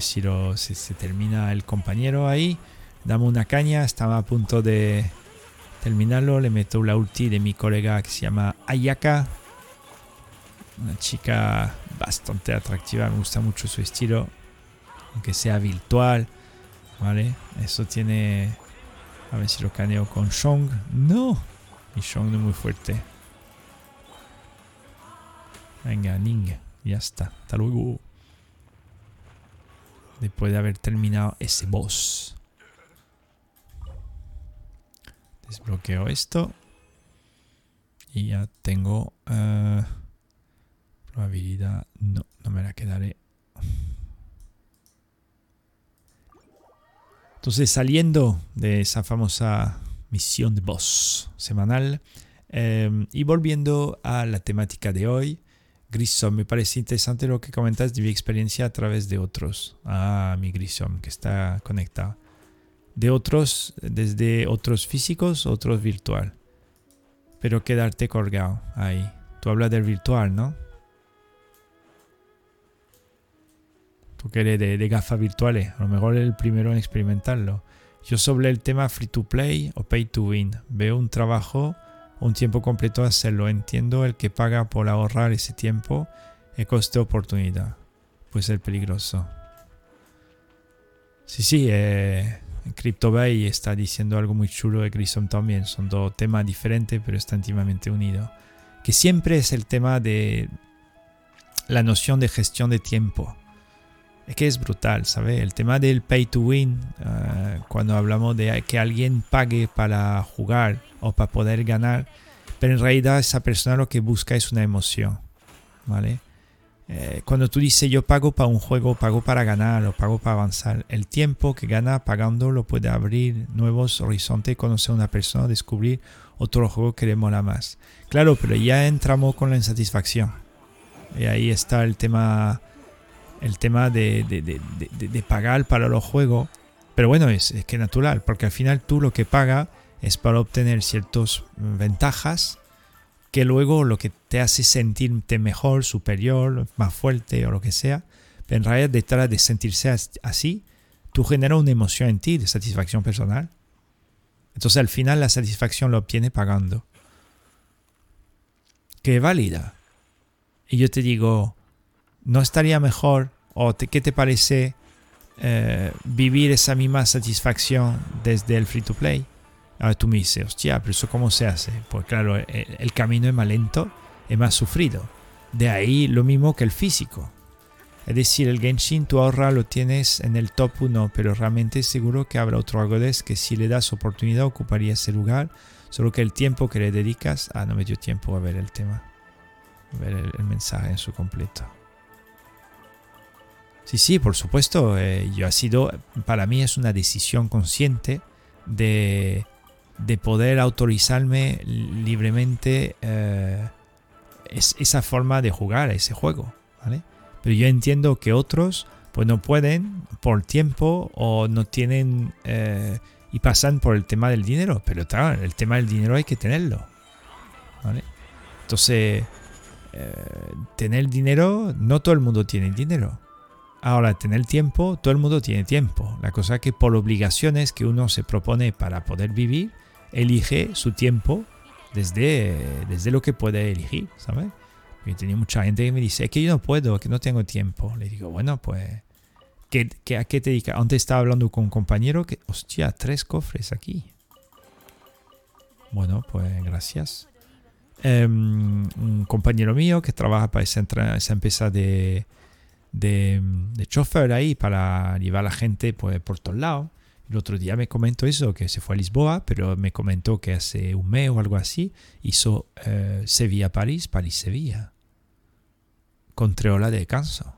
Si, si se termina el compañero ahí. Dame una caña, estaba a punto de, terminarlo, le meto la ulti de mi colega que se llama Ayaka. Una chica bastante atractiva, me gusta mucho su estilo. Aunque sea virtual. ¿Vale? Eso tiene... A ver si lo caneo con Shong. No. Mi Shong no es muy fuerte. Venga, Ning. Ya está. Hasta luego. Después de haber terminado ese boss. Desbloqueo esto. Y ya tengo uh, probabilidad. No, no me la quedaré. Entonces, saliendo de esa famosa misión de boss semanal em, y volviendo a la temática de hoy, Grissom, me parece interesante lo que comentas de mi experiencia a través de otros. Ah, mi Grissom, que está conectado de otros, desde otros físicos, otros virtual. Pero quedarte colgado ahí. Tú hablas del virtual, ¿no? Tú que eres de, gafas virtuales, a lo mejor eres el primero en experimentarlo. Yo sobre el tema free to play o pay to win, veo un trabajo, un tiempo completo hacerlo. Entiendo el que paga por ahorrar ese tiempo, el coste oportunidad. Puede ser peligroso. Sí, sí, eh, CryptoBay está diciendo algo muy chulo de Grissom también. Son dos temas diferentes, pero están íntimamente unidos. Que siempre es el tema de la noción de gestión de tiempo. Es que es brutal, ¿sabes? El tema del pay to win, eh, cuando hablamos de que alguien pague para jugar o para poder ganar, pero en realidad esa persona lo que busca es una emoción, ¿vale? Eh, cuando tú dices yo pago para un juego, pago para ganar o pago para avanzar, el tiempo que gana pagando lo puede abrir nuevos horizontes, conocer a una persona, descubrir otro juego que le mola más. Claro, pero ya entramos con la insatisfacción. Y ahí está el tema, el tema de, de, pagar para los juegos. Pero bueno, es, es que natural, porque al final tú lo que pagas es para obtener ciertas ventajas que luego lo que te hace sentirte mejor, superior, más fuerte o lo que sea, pero en realidad detrás de sentirse así, tú generas una emoción en ti de satisfacción personal. Entonces al final la satisfacción lo obtiene pagando. Que válida. Y yo te digo, ¿no estaría mejor o qué te parece eh, vivir esa misma satisfacción desde el free to play? Ahora tú me dices, hostia, pero eso cómo se hace? Pues claro, el, camino es más lento, es más sufrido. De ahí lo mismo que el físico. Es decir, el Genshin tú ahorra lo tienes en el top 1, pero realmente seguro que habrá otro Agodes que si le das oportunidad ocuparía ese lugar, solo que el tiempo que le dedicas, ah, no me dio tiempo a ver el tema, a ver el, mensaje en su completo. Sí, sí, por supuesto, eh, yo ha sido, para mí es una decisión consciente de de poder autorizarme libremente eh, esa forma de jugar a ese juego. Pero yo entiendo que otros pues no pueden por tiempo o no tienen eh, y pasan por el tema del dinero. Pero claro, el tema del dinero hay que tenerlo. Entonces, tener dinero, no todo el mundo tiene dinero. Ahora, tener tiempo, todo el mundo tiene tiempo. La cosa es que por obligaciones que uno se propone para poder vivir, elige su tiempo desde, desde lo que puede elegir, ¿sabes? Yo tenía mucha gente que me dice, es que yo no puedo, que no tengo tiempo. Le digo, bueno, pues, ¿qué, a qué te dedicas? Antes estaba hablando con un compañero que, hostia, tres cofres aquí. Bueno, pues gracias. Em, un compañero mío que trabaja para esa, esa empresa de, de, de chofer ahí para llevar a la gente pues, por todos lados. El otro día me comentó eso, que se fue a Lisboa, pero me comentó que hace un mes o algo así hizo eh, Sevilla-París, París-Sevilla. Con tres horas de descanso.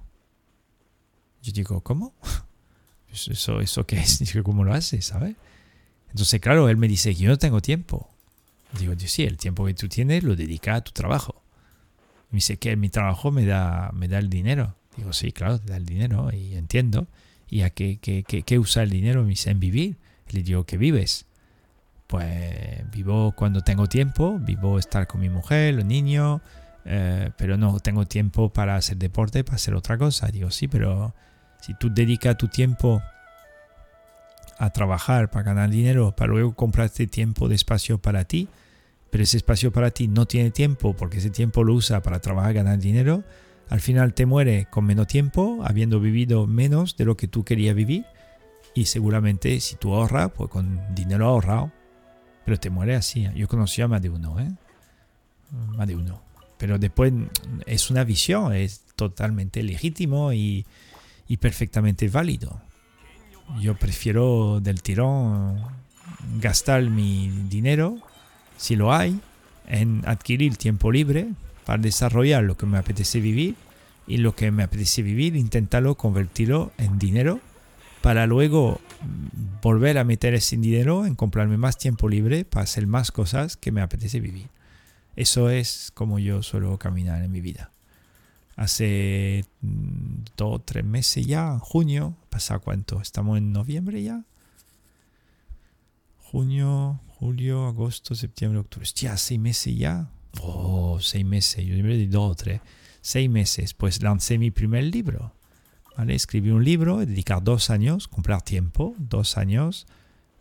Yo digo, ¿cómo? ¿Eso, eso qué es? Digo, ¿cómo lo hace? ¿Sabes? Entonces, claro, él me dice, yo no tengo tiempo. Digo, yo sí, el tiempo que tú tienes lo dedica a tu trabajo. Me dice que mi trabajo me da, me da el dinero. Digo, sí, claro, te da el dinero y entiendo. ¿Y a qué, qué, qué, usa el dinero? Me en vivir. Le digo, ¿qué vives? Pues vivo cuando tengo tiempo, vivo estar con mi mujer, los niños, eh, pero no tengo tiempo para hacer deporte, para hacer otra cosa. Digo, sí, pero si tú dedicas tu tiempo a trabajar para ganar dinero, para luego comprarte tiempo de espacio para ti, pero ese espacio para ti no tiene tiempo porque ese tiempo lo usa para trabajar, ganar dinero, al final te muere con menos tiempo, habiendo vivido menos de lo que tú querías vivir. Y seguramente si tú ahorras, pues con dinero ahorrado, pero te muere así. Yo conocí a más de uno, ¿eh? Más de uno. Pero después es una visión, es totalmente legítimo y, y perfectamente válido. Yo prefiero del tirón gastar mi dinero, si lo hay, en adquirir tiempo libre para desarrollar lo que me apetece vivir y lo que me apetece vivir, intentarlo convertirlo en dinero para luego mm, volver a meter ese dinero en comprarme más tiempo libre para hacer más cosas que me apetece vivir. Eso es como yo suelo caminar en mi vida. Hace mm, dos tres meses ya, junio, ¿pasa cuánto? ¿Estamos en noviembre ya? Junio, julio, agosto, septiembre, octubre. Hostia, seis meses ya. Oh, seis meses. Yo de dos o tres. Seis meses. Pues lancé mi primer libro. ¿vale? Escribí un libro, dedicar dos años, comprar tiempo, dos años.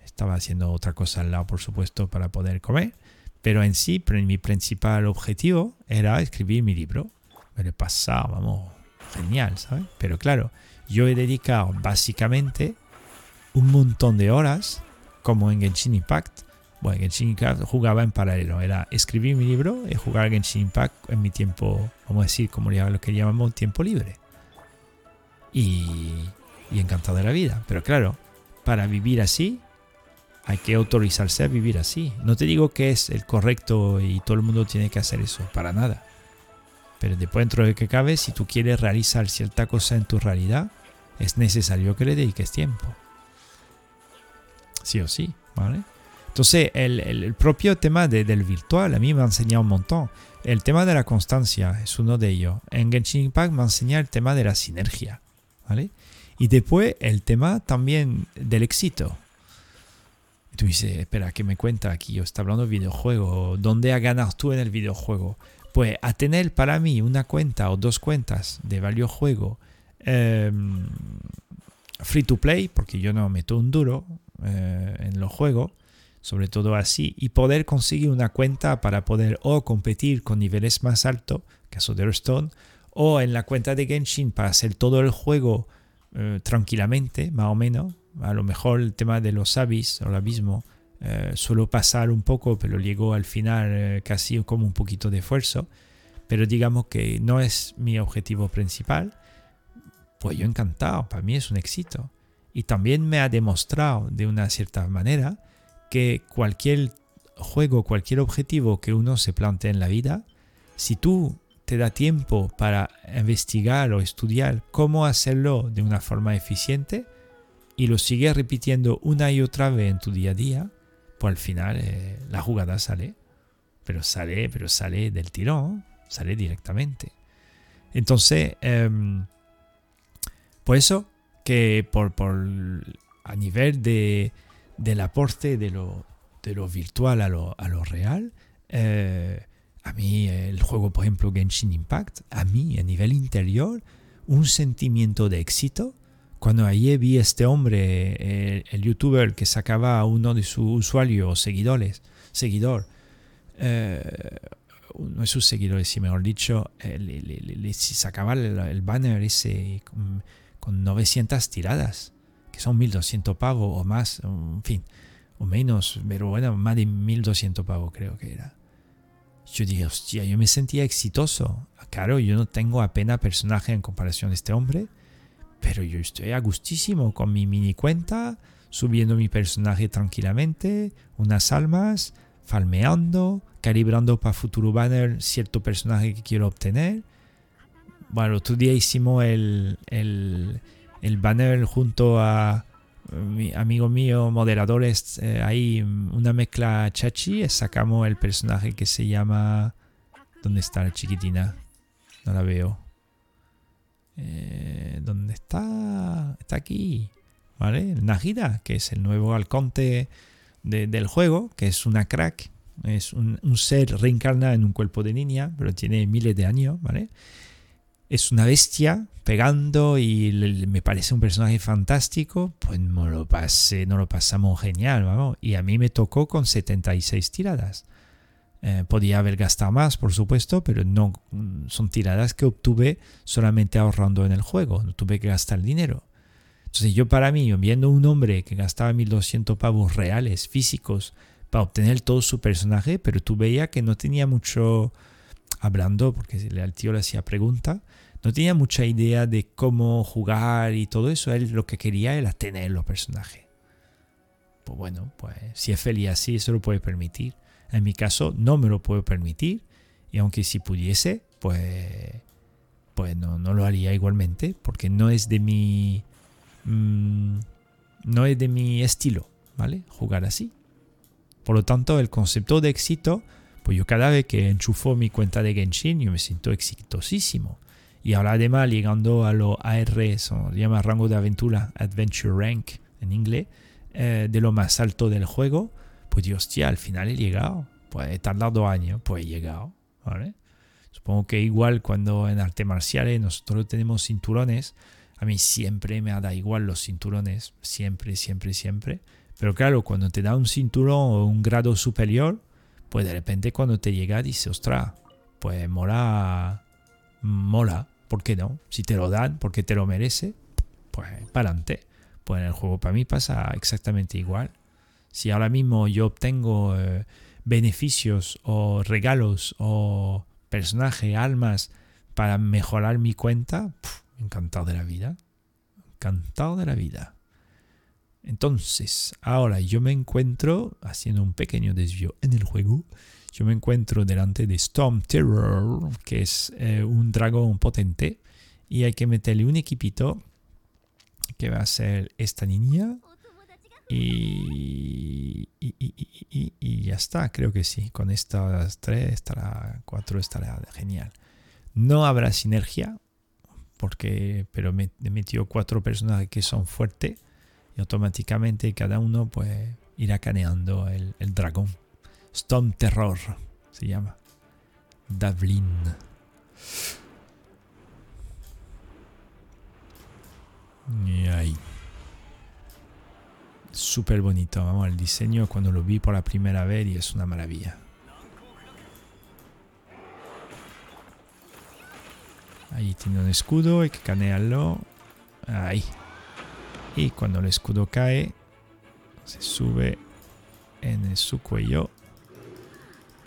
Estaba haciendo otra cosa al lado, por supuesto, para poder comer. Pero en sí, mi principal objetivo era escribir mi libro. Me lo he pasado, vamos, genial, ¿sabes? Pero claro, yo he dedicado básicamente un montón de horas, como en Genshin Impact, bueno, Genshin Impact jugaba en paralelo. Era escribir mi libro y jugar Genshin Impact en mi tiempo, vamos a decir, como lo que llamamos tiempo libre. Y, y encantado de la vida. Pero claro, para vivir así, hay que autorizarse a vivir así. No te digo que es el correcto y todo el mundo tiene que hacer eso, para nada. Pero después dentro de que cabe, si tú quieres realizar cierta cosa en tu realidad, es necesario que le dediques tiempo. Sí o sí, ¿vale? Entonces, el, propio tema del virtual a mí me ha enseñado un montón. El tema de la constancia es uno de ellos. En Genshin Impact me ha enseñado el tema de la sinergia. ¿vale? Y después el tema también del éxito. Tú dices, espera, ¿qué me cuenta aquí? Yo está hablando de videojuego. ¿Dónde has ganado tú en el videojuego? Pues a tener para mí una cuenta o dos cuentas de varios juegos em, free to play, porque yo no meto un duro eh, en los juegos sobre todo así, y poder conseguir una cuenta para poder o competir con niveles más altos, caso de Hearthstone, o en la cuenta de Genshin para hacer todo el juego eh, tranquilamente, más o menos. A lo mejor el tema de los abis o el abismo eh, pasar un poco, pero llego al final eh, casi como un poquito de esfuerzo. Pero digamos que no es mi objetivo principal. Pues yo encantado, para mí es un éxito. Y también me ha demostrado de una cierta manera que cualquier juego, cualquier objetivo que uno se plantee en la vida, si tú te da tiempo para investigar o estudiar cómo hacerlo de una forma eficiente y lo sigues repitiendo una y otra vez en tu día a día, pues al final eh, la jugada sale. Pero sale, pero sale del tirón, sale directamente. Entonces, em, Por eso que por, por a nivel de, del aporte de lo, de lo virtual a lo, a lo real, eh, a mí el juego, por ejemplo, Genshin Impact, a mí a nivel interior, un sentimiento de éxito. Cuando ayer vi a este hombre, el, youtuber que sacaba a uno de sus usuarios seguidores, seguidor, eh, uno de sus seguidores, si mejor dicho, eh, le, sacaba el, banner ese con, con 900 tiradas, que son 1200 pagos o más, en fin, o menos, pero bueno, más de 1200 pagos creo que era. Yo dije, hostia, yo me sentía exitoso. Claro, yo no tengo apenas personaje en comparación a este hombre, pero yo estoy a gustísimo con mi mini cuenta, subiendo mi personaje tranquilamente, unas almas, falmeando, calibrando para futuro banner cierto personaje que quiero obtener. Bueno, otro día hicimos el, el, el banner junto a mi amigo mío, moderadores, eh, hay una mezcla chachi, sacamos el personaje que se llama... ¿Dónde está la chiquitina? No la veo. Eh, ¿Dónde está? Está aquí. ¿Vale? Najida, que es el nuevo alconte del juego, que es una crack. Es un, un ser reencarna en un cuerpo de niña, pero tiene miles de años, ¿vale? Es una bestia pegando y me parece un personaje fantástico, pues no lo pasé, no lo pasamos genial, vamos. Y a mí me tocó con 76 tiradas. Eh, podía haber gastado más, por supuesto, pero no son tiradas que obtuve solamente ahorrando en el juego, no tuve que gastar dinero. Entonces yo para mí, viendo un hombre que gastaba 1200 pavos reales, físicos, para obtener todo su personaje, pero tú veías que no tenía mucho hablando, porque el tío le hacía pregunta, no tenía mucha idea de cómo jugar y todo eso. Él lo que quería era tener los personajes. Pues bueno, pues si es feliz así, se lo puede permitir. En mi caso, no me lo puedo permitir. Y aunque si pudiese, pues, pues no, no lo haría igualmente, porque no es de mi. Mm, no es de mi estilo, ¿vale? Jugar así. Por lo tanto, el concepto de éxito, pues yo cada vez que enchufo mi cuenta de Genshin, yo me siento exitosísimo. Y ahora además llegando a lo AR, se llama rango de aventura, Adventure Rank en inglés, eh, de lo más alto del juego, pues Dios, hostia, al final he llegado. Pues he tardado años, pues he llegado. ¿vale? Supongo que igual cuando en arte marciales nosotros tenemos cinturones, a mí siempre me dado igual los cinturones, siempre, siempre, siempre. Pero claro, cuando te da un cinturón o un grado superior, pues de repente cuando te llega dices, ostras, pues mola mola, ¿por qué no? Si te lo dan porque te lo merece, pues para adelante. Pues en el juego para mí pasa exactamente igual. Si ahora mismo yo obtengo eh, beneficios o regalos o personaje, almas para mejorar mi cuenta, encantado de la vida. Encantado de la vida. Entonces, ahora yo me encuentro haciendo un pequeño desvío en el juego yo me encuentro delante de Storm Terror, que es eh, un dragón potente, y hay que meterle un equipito que va a ser esta niña. Y, y, ya está, creo que sí. Con estas tres estará, cuatro estará genial. No habrá sinergia, porque, pero me, metió cuatro personajes que son fuertes y automáticamente cada uno pues irá caneando el dragón. Storm Terror se llama. Davlin. Y ahí. Súper bonito, vamos, el diseño cuando lo vi por la primera vez y es una maravilla. Ahí tiene un escudo, hay que canearlo. Ahí. Y cuando el escudo cae, se sube en su cuello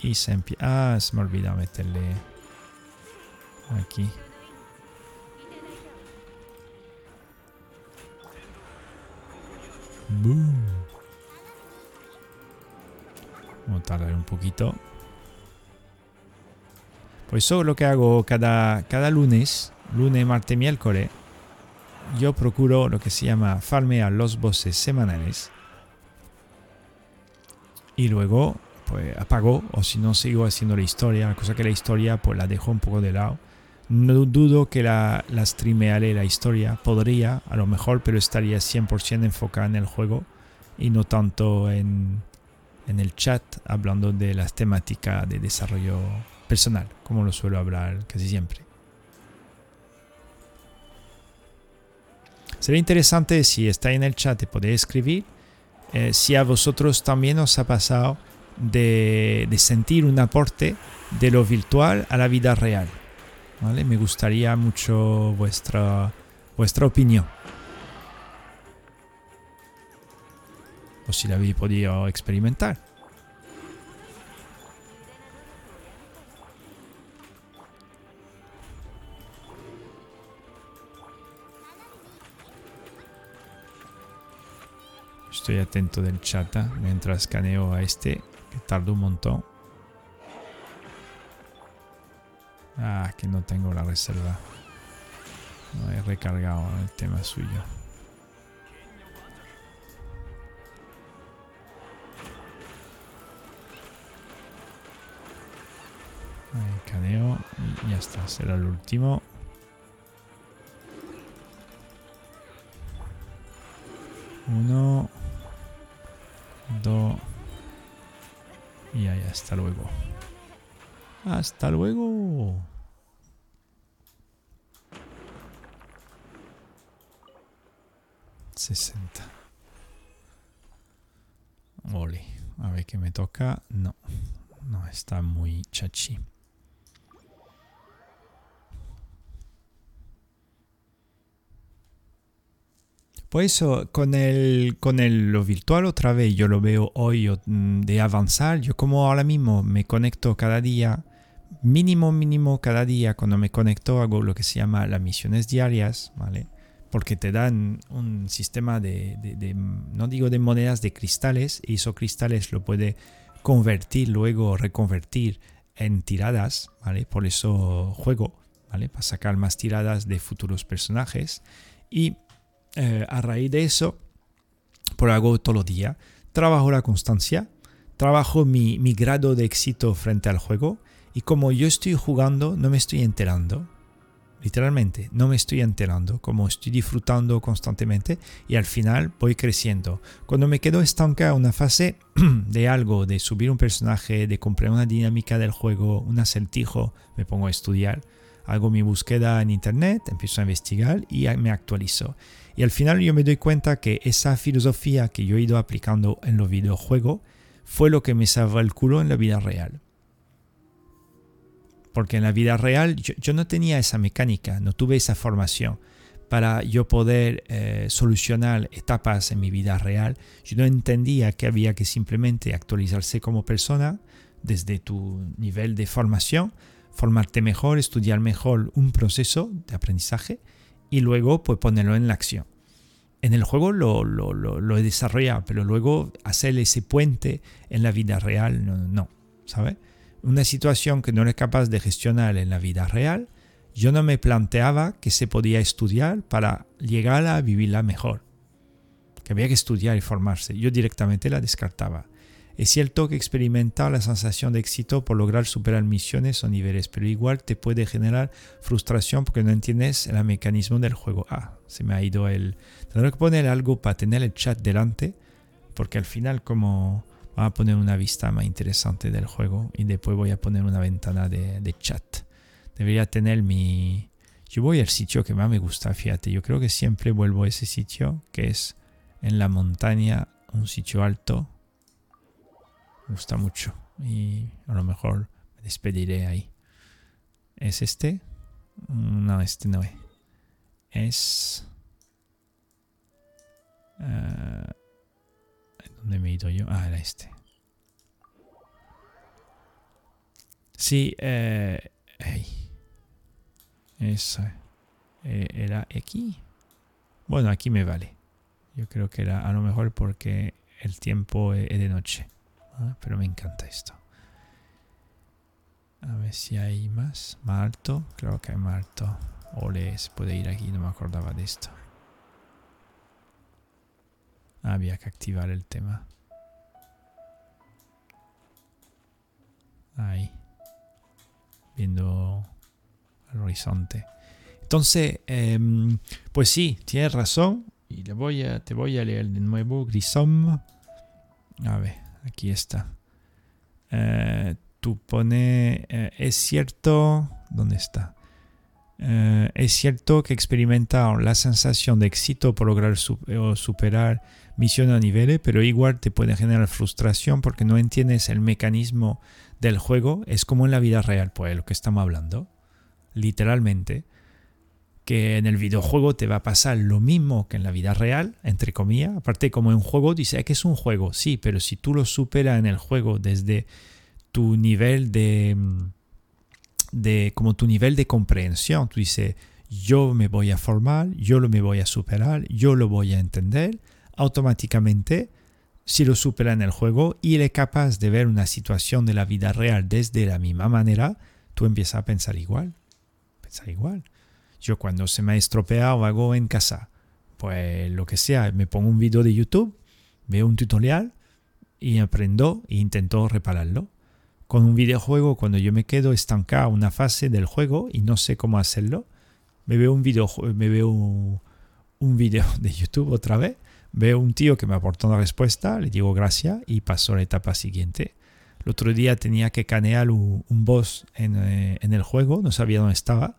y se empieza... Ah, se me olvidó meterle aquí. Boom. Vamos a tardar un poquito. Pues eso es lo que hago cada, cada lunes, lunes, martes, miércoles. Yo procuro lo que se llama farmear los bosses semanales. Y luego pues apago o si no sigo haciendo la historia, cosa que la historia pues la dejo un poco de lado. No dudo que la, la streamearé la historia, podría a lo mejor, pero estaría 100% enfocada en el juego y no tanto en, en el chat hablando de las temáticas de desarrollo personal, como lo suelo hablar casi siempre. Sería interesante si está en el chat y podéis escribir eh, si a vosotros también os ha pasado de, sentir un aporte de lo virtual a la vida real. ¿vale? Me gustaría mucho vuestra, vuestra opinión. O si la habéis podido experimentar. Estoy atento del chat ¿eh? mientras escaneo a este, que un montón. Ah, que no tengo la reserva. No he recargado el tema suyo. Ahí caneo y ya está, será el último. Uno. Dos. Y ahí, hasta luego. Hasta luego. Sesenta. Ole. A ver qué me toca. No. No, está muy chachi. Por eso, con, el, con el, lo virtual otra vez, yo lo veo hoy mm, de avanzar. Yo como ahora mismo me conecto cada día, mínimo, mínimo cada día, cuando me conecto hago lo que se llama las misiones diarias, ¿vale? Porque te dan un sistema de, de, de no digo de monedas, de cristales, y esos cristales lo puede convertir, luego reconvertir en tiradas, ¿vale? Por eso juego, ¿vale? Para sacar más tiradas de futuros personajes. Y eh, a raíz de eso, por hago todos los días, trabajo la constancia, trabajo mi, mi, grado de éxito frente al juego y como yo estoy jugando no me estoy enterando. Literalmente, no me estoy enterando, como estoy disfrutando constantemente y al final voy creciendo. Cuando me quedo estancado en una fase de algo, de subir un personaje, de comprar una dinámica del juego, un acertijo, me pongo a estudiar, hago mi búsqueda en internet, empiezo a investigar y me actualizo. Y al final yo me doy cuenta que esa filosofía que yo he ido aplicando en los videojuegos fue lo que me salvó el culo en la vida real. Porque en la vida real yo, no tenía esa mecánica, no tuve esa formación para yo poder eh, solucionar etapas en mi vida real. Yo no entendía que había que simplemente actualizarse como persona desde tu nivel de formación, formarte mejor, estudiar mejor un proceso de aprendizaje y luego pues ponerlo en la acción. En el juego lo, lo, lo, he desarrollado, pero luego hacer ese puente en la vida real, no, no ¿sabes? Una situación que no eres capaz de gestionar en la vida real, yo no me planteaba que se podía estudiar para llegar a vivirla mejor. Que había que estudiar y formarse. Yo directamente la descartaba. Es cierto que experimentar la sensación de éxito por lograr superar misiones o niveles, pero igual te puede generar frustración porque no entiendes el mecanismo del juego. Ah, se me ha ido el... Tendré que poner algo para tener el chat delante, porque al final como va a poner una vista más interesante del juego y después voy a poner una ventana de, chat. Debería tener mi... Yo voy al sitio que más me gusta, fíjate, yo creo que siempre vuelvo a ese sitio, que es en la montaña, un sitio alto gusta mucho. Y a lo mejor me despediré ahí. ¿Es este? No, este no es. Uh, ¿Dónde me he ido yo? Ah, era este. Sí, eh, eso. Eh, era aquí. Bueno, aquí me vale. Yo creo que era a lo mejor porque el tiempo es de noche. Ah, pero me encanta esto. A ver si hay más. Alto. Creo que hay más alto. Ole, se puede ir aquí. No me acordaba de esto. Había que activar el tema. Ahí. Viendo al horizonte. Entonces, em, pues sí, tienes razón. Y le voy a, te voy a leer de nuevo Grisom. A ver, aquí está. Eh, tú pones, eh, es cierto, ¿dónde está? Eh, es cierto que experimentar la sensación de éxito por lograr o superar misiones a niveles, pero igual te puede generar frustración porque no entiendes el mecanismo del juego. Es como en la vida real, pues lo que estamos hablando. Literalmente que en el videojuego te va a pasar lo mismo que en la vida real, entre comillas. Aparte, como en juego, dice que es un juego, sí, pero si tú lo superas en el juego desde tu nivel de, de como tu nivel de comprensión, tú dices, yo me voy a formar, yo lo me voy a superar, yo lo voy a entender, automáticamente, si lo supera en el juego y eres capaz de ver una situación de la vida real desde la misma manera, tú empiezas a pensar igual, pensar igual. Yo cuando se me ha estropeado algo en casa, pues lo que sea, me pongo un video de YouTube, veo un tutorial y aprendo e intento repararlo. Con un videojuego, cuando yo me quedo estancado una fase del juego y no sé cómo hacerlo, me veo un video, me veo un video de YouTube otra vez, veo un tío que me aportó una respuesta, le digo gracias y paso a la etapa siguiente. El otro día tenía que canear un, boss eh, en, el juego, no sabía dónde estaba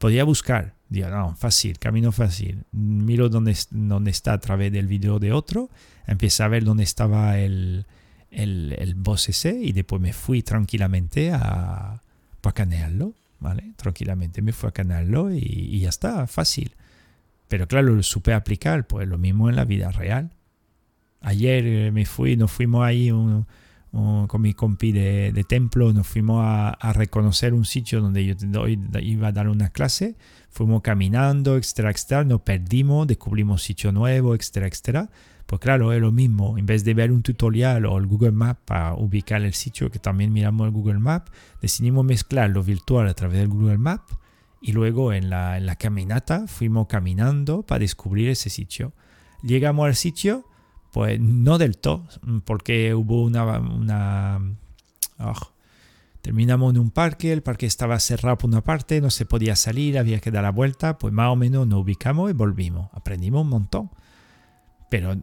podía buscar. Digo, no, fácil, camino fácil. Miro dónde, dónde está a través del video de otro, empecé a ver dónde estaba el, el, el boss ese y después me fui tranquilamente a, a canearlo, ¿vale? Tranquilamente me fui a canearlo y, y, ya está, fácil. Pero claro, lo supe aplicar, pues lo mismo en la vida real. Ayer eh, me fui, nos fuimos ahí un, con mi compi de, templo, nos fuimos a, reconocer un sitio donde yo iba a dar una clase. Fuimos caminando, etcétera, etcétera. Nos perdimos, descubrimos sitio nuevo, etcétera, etcétera. Pues claro, es lo mismo. En vez de ver un tutorial o el Google Map para ubicar el sitio, que también miramos el Google Map, decidimos mezclar lo virtual a través del Google Map y luego en la caminata fuimos caminando para descubrir ese sitio. Llegamos al sitio pues no del todo, porque hubo una... una ah, terminamos en un parque, el parque estaba cerrado por una parte, no se podía salir, había que dar la vuelta, pues más o menos nos ubicamos y volvimos. Aprendimos un montón. Pero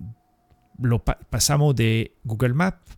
lo pasamos de Google Maps,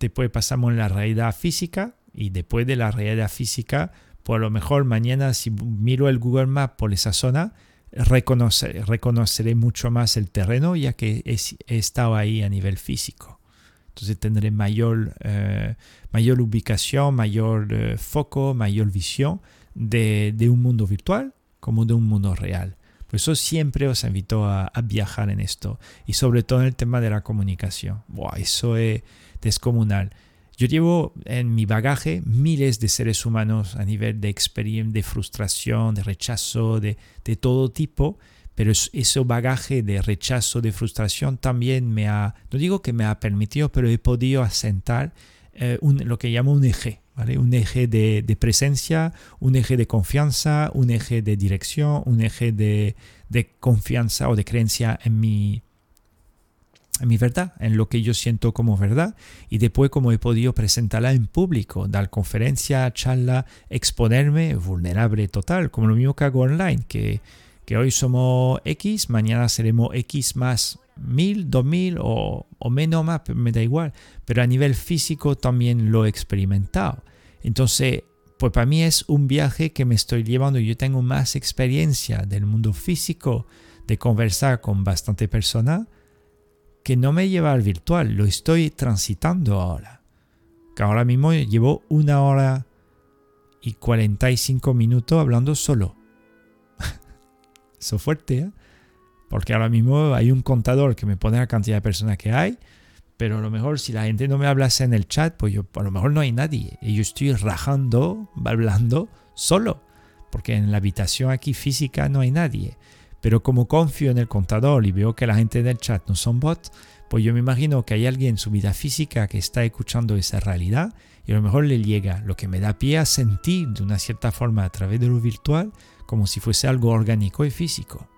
después pasamos en la realidad física y después de la realidad física, pues a lo mejor mañana si miro el Google Maps por esa zona, reconoceré mucho más el terreno ya que he, estado ahí a nivel físico. Entonces tendré mayor, eh, mayor ubicación, mayor eh, foco, mayor visión de, un mundo virtual como de un mundo real. Por eso siempre os invito a, viajar en esto y sobre todo en el tema de la comunicación. eso es descomunal. Yo llevo en mi bagaje miles de seres humanos a nivel de experiencia, de frustración, de rechazo, de, todo tipo, pero ese bagaje de rechazo, de frustración también me ha, no digo que me ha permitido, pero he podido asentar eh, lo que llamo un eje, ¿vale? Un eje de, presencia, un eje de confianza, un eje de dirección, un eje de, de confianza o de creencia en mi, mi verdad, en lo que yo siento como verdad y después como he podido presentarla en público, dar conferencia, charla, exponerme vulnerable total, como lo mismo que hago online, que, que hoy somos X, mañana seremos X más mil, dos mil o, o menos más, me da igual, pero a nivel físico también lo he experimentado. Entonces, pues para mí es un viaje que me estoy llevando, yo tengo más experiencia del mundo físico, de conversar con bastante personas, que no me lleva al virtual, lo estoy transitando ahora. Que ahora mismo llevo una hora y 45 minutos hablando solo. Eso fuerte, ¿eh? Porque ahora mismo hay un contador que me pone la cantidad de personas que hay, pero a lo mejor si la gente no me hablase en el chat, pues yo, a lo mejor no hay nadie. Y yo estoy rajando, hablando solo, porque en la habitación aquí física no hay nadie. Pero como confío en el contador y veo que la gente del chat no son bots, pues yo me imagino que hay alguien en su vida física que está escuchando esa realidad y a lo mejor le llega lo que me da pie a sentir de una cierta forma a través de lo virtual como si fuese algo orgánico y físico.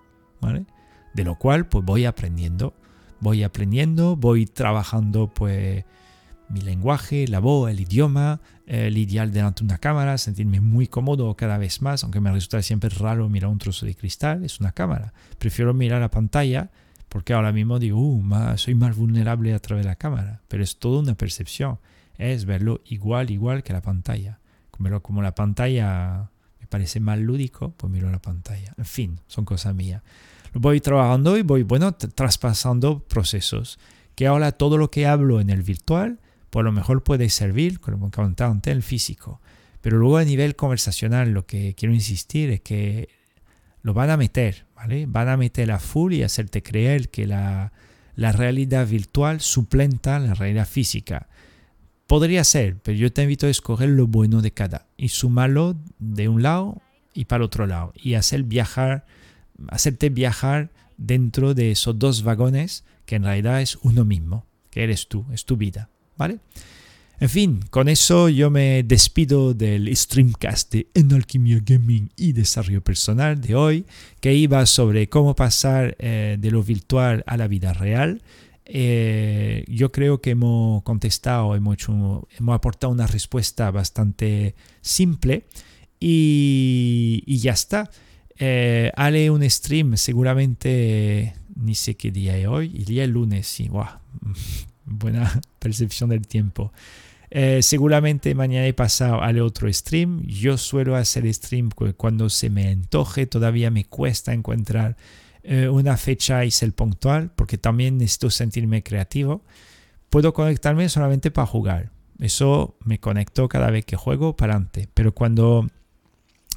¿vale? De lo cual pues voy aprendiendo, voy aprendiendo, voy trabajando pues mi lenguaje, la voz, el idioma, el ideal delante de una cámara, sentirme muy cómodo cada vez más, aunque me resulta siempre raro mirar un trozo de cristal, es una cámara. Prefiero mirar la pantalla porque ahora mismo digo, uh, soy más vulnerable a través de la cámara, pero es toda una percepción, es verlo igual, igual que la pantalla. Como, como la pantalla me parece más lúdico, pues miro la pantalla. En fin, son cosas mías. Lo voy trabajando y voy, bueno, traspasando procesos, que ahora todo lo que hablo en el virtual, a lo mejor puede servir, como comentaba antes, el físico. Pero luego a nivel conversacional lo que quiero insistir es que lo van a meter, ¿vale? Van a meter a full y hacerte creer que la, la realidad virtual suplenta la realidad física. Podría ser, pero yo te invito a escoger lo bueno de cada y sumarlo de un lado y para otro lado y hacer viajar, hacerte viajar dentro de esos dos vagones que en realidad es uno mismo, que eres tú, es tu vida, En fin, con eso yo me despido del streamcast En Alquimia Gaming y Desarrollo Personal de hoy, que iba sobre cómo pasar eh, de lo virtual a la vida real. Eh, yo creo que hemos contestado, hemos, hemos aportado una respuesta bastante simple y, ya está. Eh, un stream seguramente, ni sé qué día es hoy, el día es lunes, sí, buena percepción del tiempo. Eh, seguramente mañana he pasado al otro stream. Yo suelo hacer stream cuando se me antoje. Todavía me cuesta encontrar eh, una fecha y ser puntual porque también necesito sentirme creativo. Puedo conectarme solamente para jugar. Eso me conecto cada vez que juego para adelante. Pero cuando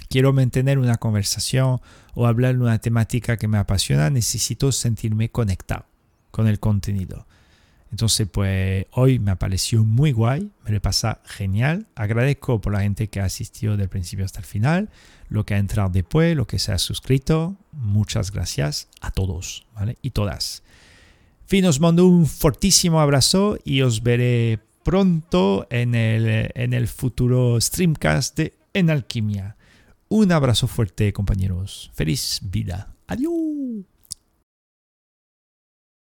quiero mantener una conversación o hablar de una temática que me apasiona, necesito sentirme conectado con el contenido. Entonces, pues hoy me pareció muy guay, me lo pasa genial. Agradezco por la gente que ha asistido del principio hasta el final, lo que ha entrado después, lo que se ha suscrito. Muchas gracias a todos. Y todas. Fin, os mando un fortísimo abrazo y os veré pronto en el, en el futuro streamcast de En Alquimia. Un abrazo fuerte, compañeros. Feliz vida. Adiós.